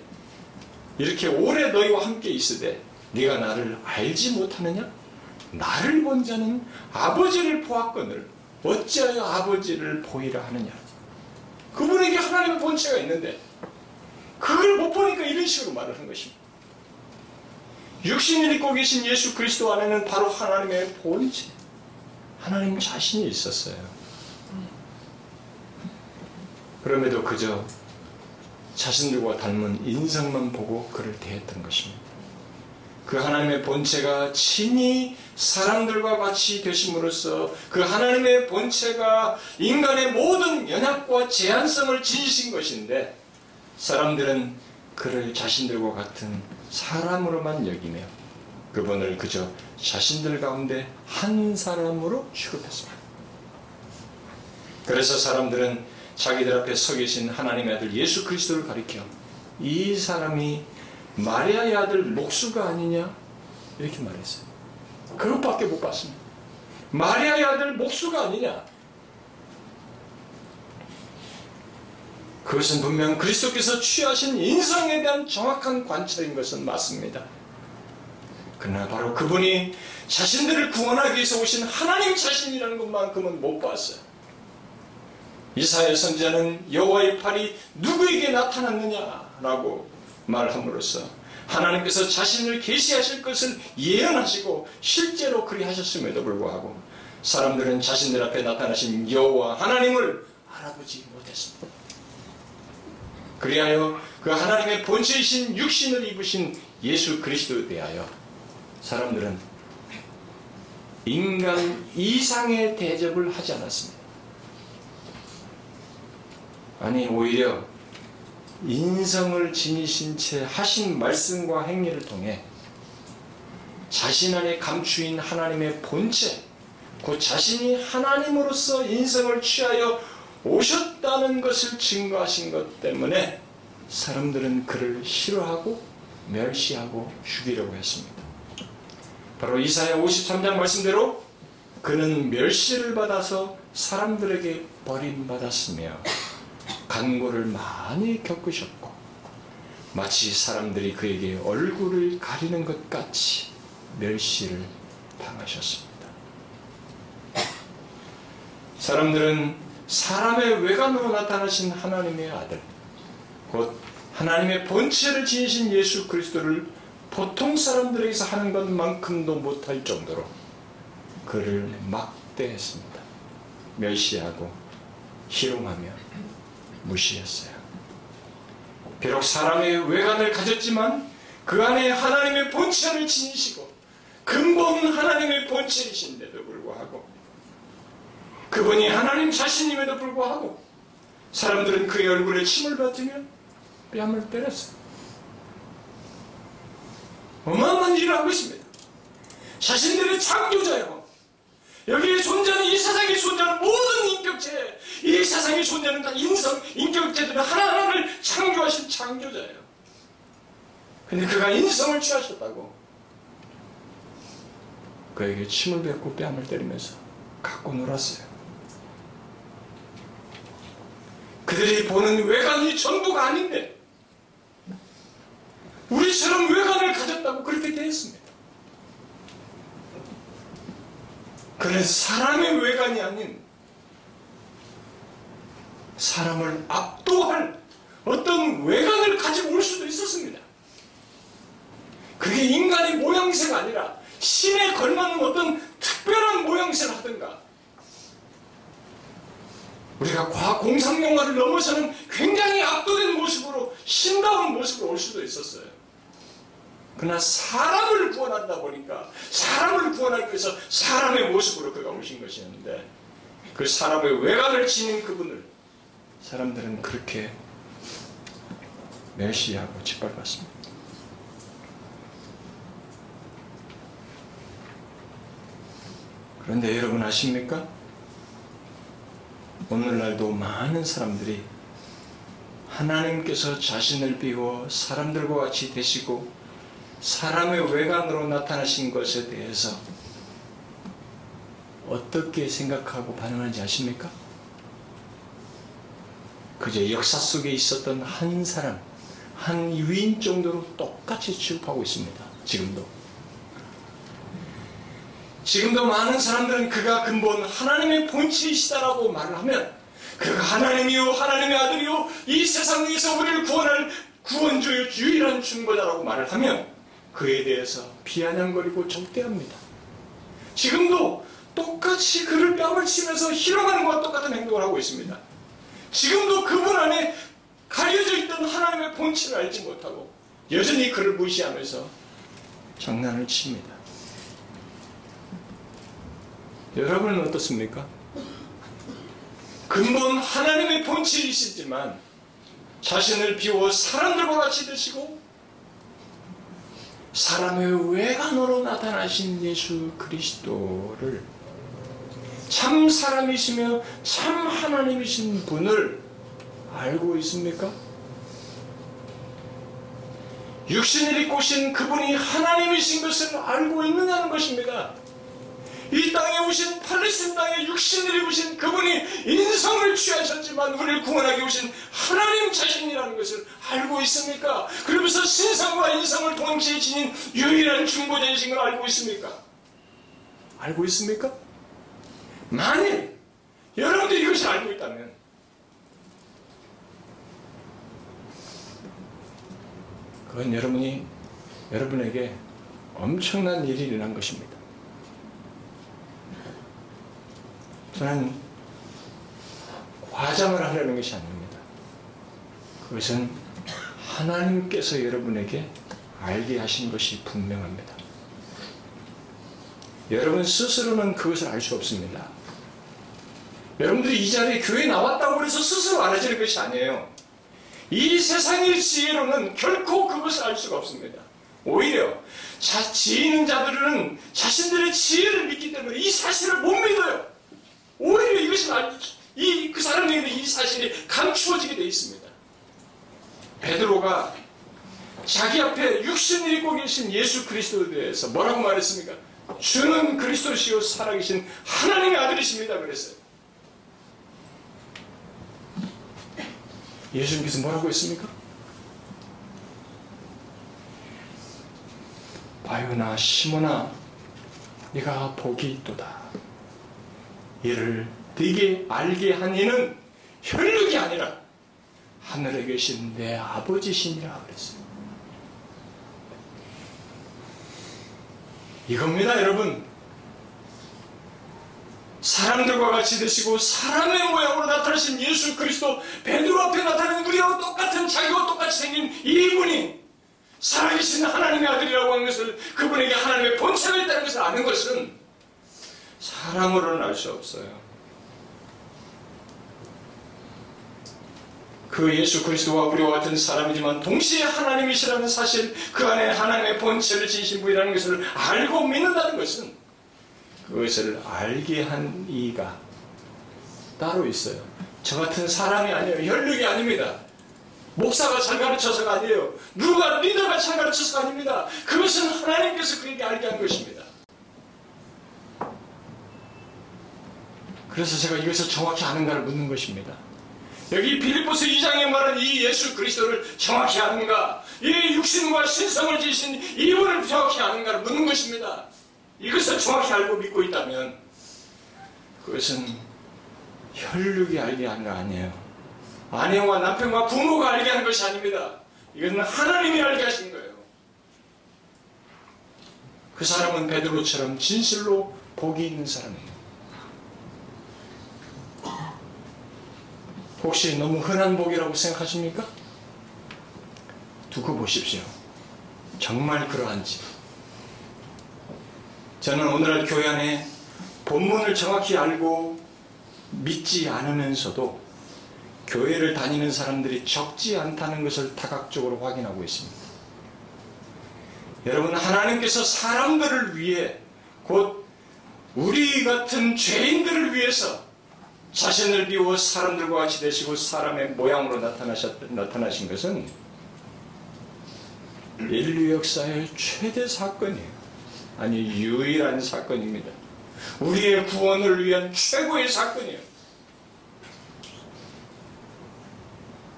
이렇게 오래 너희와 함께 있으되 네가 나를 알지 못하느냐? 나를 본 자는 아버지를 보았거늘 어찌하여 아버지를 보이라 하느냐? 그분에게 하나님의 본체가 있는데 그걸 못 보니까 이런 식으로 말을 한 것입니다. 육신을 입고 계신 예수 그리스도 안에는 바로 하나님의 본체, 하나님 자신이 있었어요. 그럼에도 그저 자신들과 닮은 인성만 보고 그를 대했던 것입니다. 그 하나님의 본체가 친히 사람들과 같이 되심으로써 그 하나님의 본체가 인간의 모든 연약과 제한성을 지니신 것인데 사람들은 그를 자신들과 같은 사람으로만 여기며 그분을 그저 자신들 가운데 한 사람으로 취급했습니다. 그래서 사람들은 자기들 앞에 서 계신 하나님의 아들 예수 그리스도를 가리켜 이 사람이 마리아의 아들 목수가 아니냐? 이렇게 말했어요. 그것밖에 못 봤습니다. 마리아의 아들 목수가 아니냐? 그것은 분명 그리스도께서 취하신 인성에 대한 정확한 관찰인 것은 맞습니다. 그러나 바로 그분이 자신들을 구원하기 위해서 오신 하나님 자신이라는 것만큼은 못 봤어요. 이사야 선지자는 여호와의 팔이 누구에게 나타났느냐라고 말함으로써 하나님께서 자신을 계시하실 것을 예언하시고 실제로 그리 하셨음에도 불구하고 사람들은 자신들 앞에 나타나신 여호와 하나님을 알아보지 못했습니다. 그리하여 그 하나님의 본체이신 육신을 입으신 예수 그리스도에 대하여 사람들은 인간 이상의 대접을 하지 않았습니다. 아니 오히려 인성을 지니신 채 하신 말씀과 행위를 통해 자신 안에 감추인 하나님의 본체, 그 자신이 하나님으로서 인성을 취하여 오셨다는 것을 증거하신 것 때문에 사람들은 그를 싫어하고 멸시하고 죽이려고 했습니다. 바로 이사야 53장 말씀대로 그는 멸시를 받아서 사람들에게 버림받았으며 간고를 많이 겪으셨고 마치 사람들이 그에게 얼굴을 가리는 것 같이 멸시를 당하셨습니다. 사람들은 사람의 외관으로 나타나신 하나님의 아들, 곧 하나님의 본체를 지니신 예수 그리스도를 보통 사람들에게서 하는 것만큼도 못할 정도로 그를 막대했습니다. 멸시하고 희롱하며 무시했어요. 비록 사람의 외관을 가졌지만 그 안에 하나님의 본체를 지니시고 근본 하나님의 본체이신데도 불구하고 그분이 하나님 자신임에도 불구하고 사람들은 그의 얼굴에 침을 뱉으며 뺨을 때렸어요. 어마어마한 일을 한 것입니다. 자신들의 창조자요. 여기에 존재하는 이 세상에 존재하는 모든 인격체, 이 세상에 존재하는 다 인성, 인격체들은 하나하나를 창조하신 창조자예요. 근데 그가 인성을 취하셨다고 그에게 침을 뱉고 뺨을 때리면서 갖고 놀았어요. 그들이 보는 외관이 전부가 아닌데 우리처럼 외관을 가졌다고 그렇게 되었습니다. 그래서 사람의 외관이 아닌 사람을 압도할 어떤 외관을 가지고 올 수도 있었습니다. 그게 인간의 모양새가 아니라 신에 걸맞는 어떤 특별한 모양새를 하든가 우리가 과학 공상 영화를 넘어서는 굉장히 압도된 모습으로 신다운 모습으로 올 수도 있었어요. 그러나 사람을 구원한다 보니까 사람을 구원하기 위해서 사람의 모습으로 그가 오신 것이었는데 그 사람의 외관을 지닌 그분을 사람들은 그렇게 멸시하고 짓밟았습니다. 그런데 여러분 아십니까? 오늘날도 많은 사람들이 하나님께서 자신을 비워 사람들과 같이 되시고 사람의 외관으로 나타나신 것에 대해서 어떻게 생각하고 반응하는지 아십니까? 그저 역사 속에 있었던 한 사람, 한 유인 정도로 똑같이 취급하고 있습니다. 지금도. 지금도 많은 사람들은 그가 근본 하나님의 본체이시다라고 말을 하면 그가 하나님이요 하나님의 아들이요 이 세상 위에서 우리를 구원할 구원주의 유일한 중보자라고 말을 하면 그에 대해서 비아냥거리고 적대합니다. 지금도 똑같이 그를 뺨을 치면서 희롱하는 것과 똑같은 행동을 하고 있습니다. 지금도 그분 안에 가려져 있던 하나님의 본체를 알지 못하고 여전히 그를 무시하면서 장난을 칩니다. 여러분은 어떻습니까? 근본 하나님의 본체이시지만 자신을 비워 사람들과 같이 드시고 사람의 외관으로 나타나신 예수 그리스도를 참 사람이시며 참 하나님이신 분을 알고 있습니까? 육신을 입고 오신 그분이 하나님이신 것을 알고 있느냐는 것입니다. 이 땅에 오신 팔레스틴 땅에 육신을 입으신 그분이 인성을 취하셨지만 우리를 구원하기 오신 하나님 자신이라는 것을 알고 있습니까? 그러면서 신성과 인성을 동시에 지닌 유일한 중보자이신 걸 알고 있습니까? 알고 있습니까? 만일 여러분들이 이것을 알고 있다면 그건 여러분이 여러분에게 엄청난 일이 일어난 것입니다. 저는 과장을 하려는 것이 아닙니다. 그것은 하나님께서 여러분에게 알게 하신 것이 분명합니다. 여러분 스스로는 그것을 알 수 없습니다. 여러분들이 이 자리에 교회에 나왔다고 해서 스스로 알아지는 것이 아니에요. 이 세상의 지혜로는 결코 그것을 알 수가 없습니다. 오히려 자, 지혜는 자들은 자신들의 지혜를 믿기 때문에 이 사실을 못 믿어요. 오히려 이것이 이, 그 사람에게는 이 사실이 감추어지게 되어 있습니다. 베드로가 자기 앞에 육신을 입고 계신 예수 그리스도에 대해서 뭐라고 말했습니까? 주는 그리스도시요 살아계신 하나님의 아들이십니다. 그랬어요. 예수님께서 뭐라고 했습니까? 바요나 시모나 네가 복이 있도다. 이를 네게 알게 한 이는 혈육이 아니라 하늘에 계신 내 아버지시니라 그랬어요. 이겁니다, 여러분. 사람들과 같이 되시고 사람의 모양으로 나타나신 예수 그리스도 베드로 앞에 나타나는 우리와 똑같은 자기와 똑같이 생긴 이분이 살아계신 하나님의 아들이라고 하는 것을 그분에게 하나님의 본체가 있다는 것을 아는 것은 사람으로는 알 수 없어요. 그 예수 그리스도와 우리와 같은 사람이지만 동시에 하나님이시라는 사실 그 안에 하나님의 본체를 지신 분이라는 것을 알고 믿는다는 것은 그것을 알게 한 이가 따로 있어요. 저 같은 사람이 아니에요. 혈육이 아닙니다. 목사가 잘 가르쳐서가 아니에요. 누가 리더가 잘 가르쳐서가 아닙니다. 그것은 하나님께서 그에게 알게 한 것입니다. 그래서 제가 이것을 정확히 아는가를 묻는 것입니다. 여기 빌립보스 2장에 말한 이 예수 그리스도를 정확히 아는가? 이 육신과 신성을 지신 이분을 정확히 아는가를 묻는 것입니다. 이것을 정확히 알고 믿고 있다면 그것은 혈육이 알게 한거 아니에요. 아내와 남편과 부모가 알게 한 것이 아닙니다. 이것은 하나님이 알게 하신 거예요. 그 사람은 베드로처럼 진실로 복이 있는 사람이에요. 혹시 너무 흔한 복이라고 생각하십니까? 두고 보십시오. 정말 그러한지. 저는 오늘날 교회 안에 본문을 정확히 알고 믿지 않으면서도 교회를 다니는 사람들이 적지 않다는 것을 다각적으로 확인하고 있습니다. 여러분, 하나님께서 사람들을 위해 곧 우리 같은 죄인들을 위해서 자신을 비워 사람들과 같이 되시고 사람의 모양으로 나타나셨, 나타나신 것은 인류 역사의 최대 사건이에요. 아니, 유일한 사건입니다. 우리의 구원을 위한 최고의 사건이에요.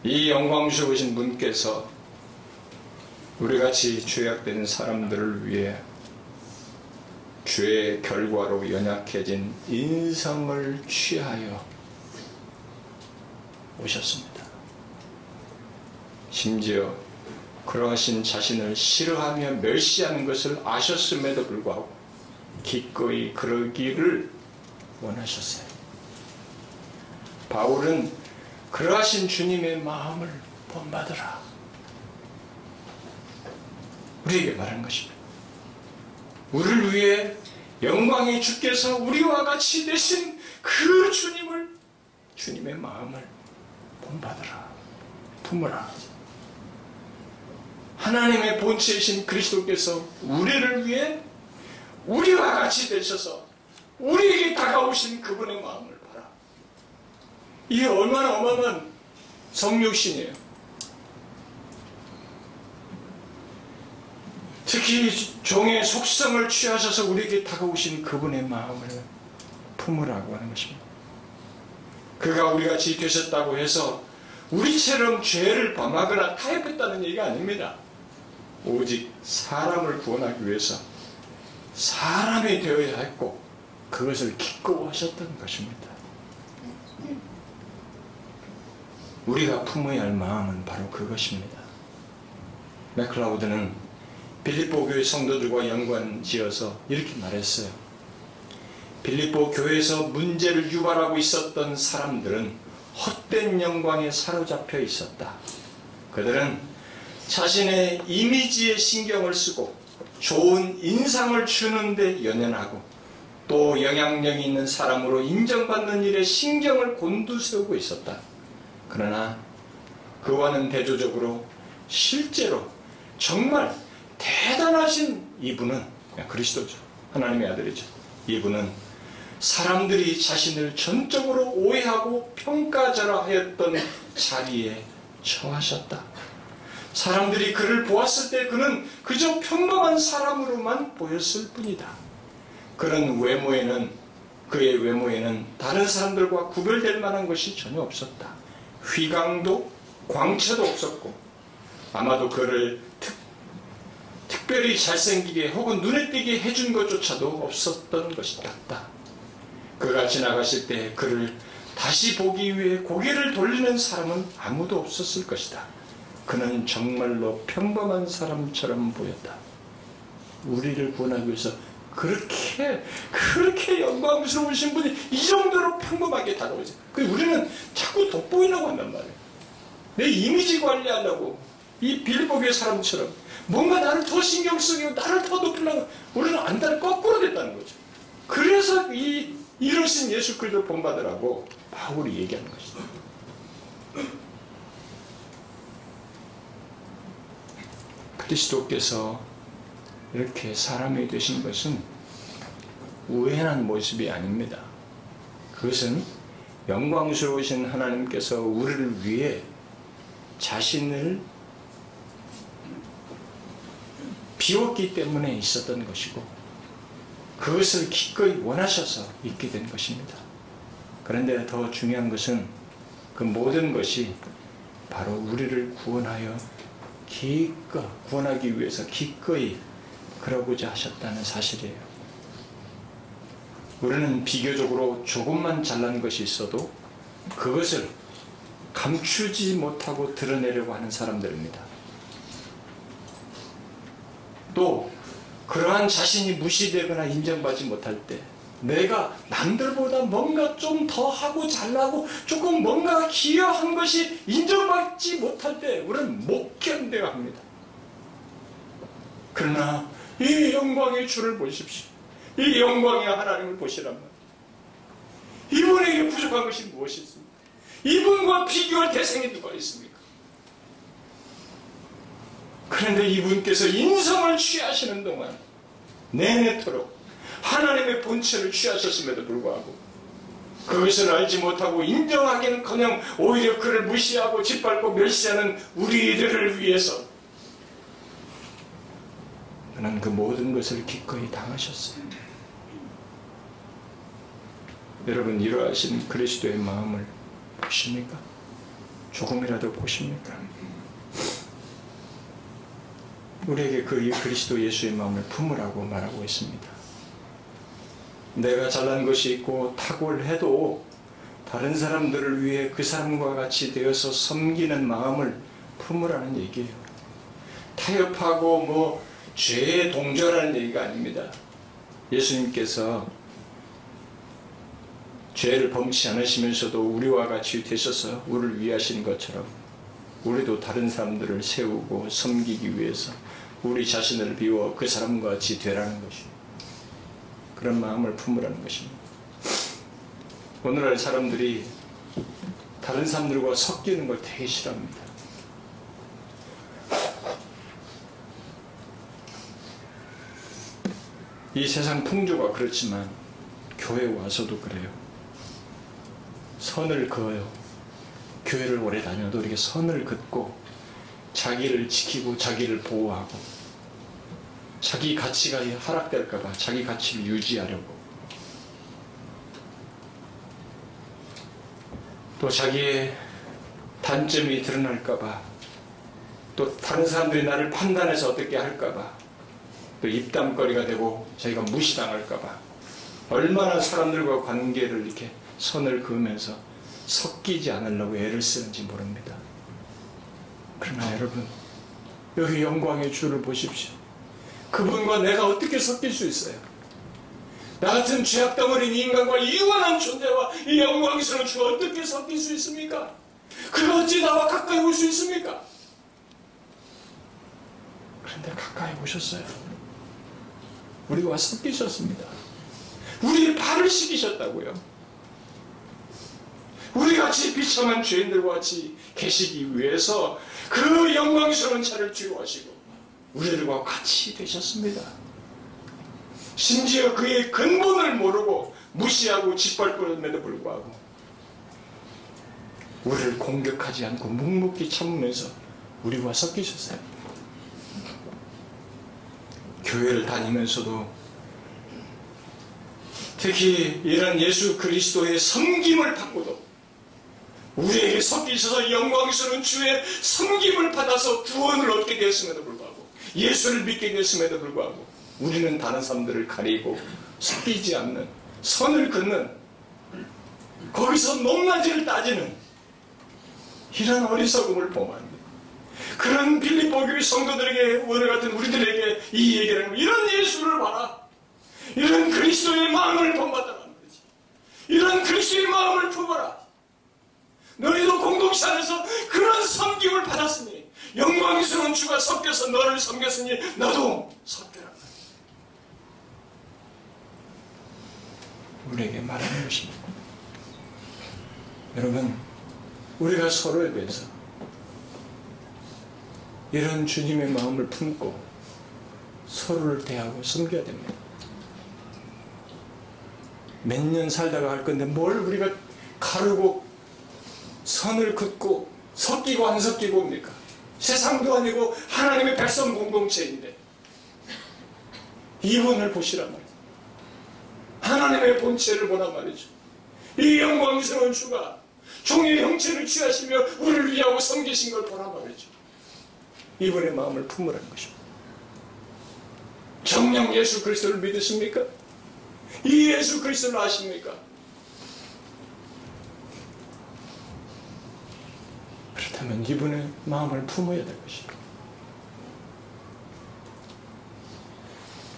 이 영광스러우신 분께서 우리같이 죄악된 사람들을 위해 죄의 결과로 연약해진 인성을 취하여 오셨습니다. 심지어 그러하신 자신을 싫어하며 멸시하는 것을 아셨음에도 불구하고 기꺼이 그러기를 원하셨어요. 바울은 그러하신 주님의 마음을 본받으라. 우리에게 말한 것입니다. 우리를 위해 영광의 주께서 우리와 같이 되신 그 주님을 주님의 마음을 본받으라. 품으라. 하나님의 본체이신 그리스도께서 우리를 위해 우리와 같이 되셔서 우리에게 다가오신 그분의 마음을 봐라. 이게 얼마나 어마어마한 성육신이에요. 특히 종의 속성을 취하셔서 우리에게 다가오신 그분의 마음을 품으라고 하는 것입니다. 그가 우리 같이 되셨다고 해서 우리처럼 죄를 범하거나 타협했다는 얘기가 아닙니다. 오직 사람을 구원하기 위해서 사람이 되어야 했고 그것을 기꺼워하셨던 것입니다. 우리가 품어야 할 마음은 바로 그것입니다. 맥클라우드는 빌립보 교회 성도들과 연관지어서 이렇게 말했어요. 빌립보 교회에서 문제를 유발하고 있었던 사람들은 헛된 영광에 사로잡혀 있었다. 그들은 자신의 이미지에 신경을 쓰고 좋은 인상을 주는데 연연하고 또 영향력 있는 사람으로 인정받는 일에 신경을 곤두세우고 있었다. 그러나 그와는 대조적으로 실제로 정말 대단하신 이분은 그리스도죠. 하나님의 아들이죠. 이분은 사람들이 자신을 전적으로 오해하고 평가절하였던 자리에 처하셨다. 사람들이 그를 보았을 때 그는 그저 평범한 사람으로만 보였을 뿐이다. 그런 외모에는 그의 외모에는 다른 사람들과 구별될 만한 것이 전혀 없었다. 휘강도 광채도 없었고 아마도 그를 특, 특별히 잘생기게 혹은 눈에 띄게 해준 것조차도 없었던 것이다. 그가 지나가실 때 그를 다시 보기 위해 고개를 돌리는 사람은 아무도 없었을 것이다. 그는 정말로 평범한 사람처럼 보였다. 우리를 구원하기 위해서 그렇게 그렇게 영광스러우신 분이 이 정도로 평범하게 다가오죠. 그 우리는 자꾸 돋보이려고 한단 말이에요. 내 이미지 관리하려고 이 빌보의 사람처럼 뭔가 나를 더 신경 쓰고 나를 더 높이려고 우리는 안달을 거꾸로 됐다는 거죠. 그래서 이 이러신 예수 그리스도 본받으라고 바울이 얘기하는 것이다. 그리스도께서 이렇게 사람이 되신 것은 우연한 모습이 아닙니다. 그것은 영광스러우신 하나님께서 우리를 위해 자신을 비웠기 때문에 있었던 것이고 그것을 기꺼이 원하셔서 있게 된 것입니다. 그런데 더 중요한 것은 그 모든 것이 바로 우리를 구원하여 기꺼 구원하기 위해서 기꺼이 그러고자 하셨다는 사실이에요. 우리는 비교적으로 조금만 잘난 것이 있어도 그것을 감추지 못하고 드러내려고 하는 사람들입니다. 또 그러한 자신이 무시되거나 인정받지 못할 때 내가 남들보다 뭔가 좀 더 하고 잘나고 조금 뭔가 기여한 것이 인정받지 못할 때 우리는 못 견뎌야 합니다. 그러나 이 영광의 주를 보십시오. 이 영광의 하나님을 보시란 말이에요. 이분에게 부족한 것이 무엇이 있습니까? 이분과 비교할 대상이 누가 있습니까? 그런데 이분께서 인성을 취하시는 동안 내내토록 하나님의 본체를 취하셨음에도 불구하고 그것을 알지 못하고 인정하기는 그냥 오히려 그를 무시하고 짓밟고 멸시하는 우리들을 위해서 그는 그 모든 것을 기꺼이 당하셨어요. 여러분 이러하신 그리스도의 마음을 보십니까? 조금이라도 보십니까? 우리에게 그 그리스도 예수의 마음을 품으라고 말하고 있습니다. 내가 잘난 것이 있고 탁월해도 다른 사람들을 위해 그 사람과 같이 되어서 섬기는 마음을 품으라는 얘기예요. 타협하고 뭐 죄에 동조하는 얘기가 아닙니다. 예수님께서 죄를 범치 않으시면서도 우리와 같이 되셔서 우리를 위하시는 것처럼 우리도 다른 사람들을 세우고 섬기기 위해서 우리 자신을 비워 그 사람과 같이 되라는 것이 그런 마음을 품으라는 것입니다. 오늘날 사람들이 다른 사람들과 섞이는 걸 되게 싫어합니다. 이 세상 풍조가 그렇지만 교회 와서도 그래요. 선을 그어요. 교회를 오래 다녀도 이렇게 선을 긋고 자기를 지키고 자기를 보호하고 자기 가치가 하락될까봐 자기 가치를 유지하려고 또 자기의 단점이 드러날까봐 또 다른 사람들이 나를 판단해서 어떻게 할까봐 또 입담거리가 되고 자기가 무시당할까봐 얼마나 사람들과 관계를 이렇게 선을 그으면서 섞이지 않으려고 애를 쓰는지 모릅니다. 그러나 여러분 여기 영광의 주를 보십시오. 그분과 내가 어떻게 섞일 수 있어요? 나 같은 죄악 덩어린 인간과 이완한 존재와 이 영광스러운 주가 어떻게 섞일 수 있습니까? 그가 어찌 나와 가까이 올 수 있습니까? 그런데 가까이 오셨어요. 우리와 섞이셨습니다. 우리의 발을 씻기셨다고요. 우리 같이 비참한 죄인들과 같이 계시기 위해서 그 영광스러운 차를 주유하시고 우리들과 같이 되셨습니다. 심지어 그의 근본을 모르고 무시하고 짓밟음에도 불구하고 우리를 공격하지 않고 묵묵히 참으면서 우리와 섞이셨어요. 교회를 다니면서도 특히 이런 예수 그리스도의 섬김을 받고도 우리에게 섞이셔서 영광스러운 주의 섬김을 받아서 구원을 얻게 되었음에도 불구하고 예수를 믿게 됐음에도 불구하고 우리는 다른 사람들을 가리고 섞이지 않는 선을 긋는 거기서 높낮이를 따지는 이런 어리석음을 돼. 그런 빌립보 교회 성도들에게 오늘 같은 우리들에게 이 얘기를 하는 이런 예수를 봐라. 이런 그리스도의 마음을 본받아라는 거지. 이런 그리스도의 마음을 품어라. 너희도 공동체 안에서 그런 섬김을 받았으니 영광스러운 주가 섞여서 너를 섬겼으니 너도 섞여라. 우리에게 말하는 것입니다. 여러분, 우리가 서로에 대해서 이런 주님의 마음을 품고 서로를 대하고 섬겨야 됩니다. 몇 년 살다가 할 건데 뭘 우리가 가르고 선을 긋고 섞이고 안 섞이고 옵니까? 세상도 아니고 하나님의 백성 공동체인데 이분을 보시란 말이죠. 하나님의 본체를 보란 말이죠. 이 영광스러운 주가 종의 형체를 취하시며 우리를 위하고 섬기신 걸 보란 말이죠. 이분의 마음을 품으라는 것입니다. 정령 예수 그리스도를 믿으십니까? 이 예수 그리스도를 아십니까? 그렇다면 이분의 마음을 품어야 될 것입니다.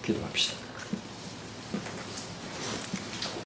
기도합시다.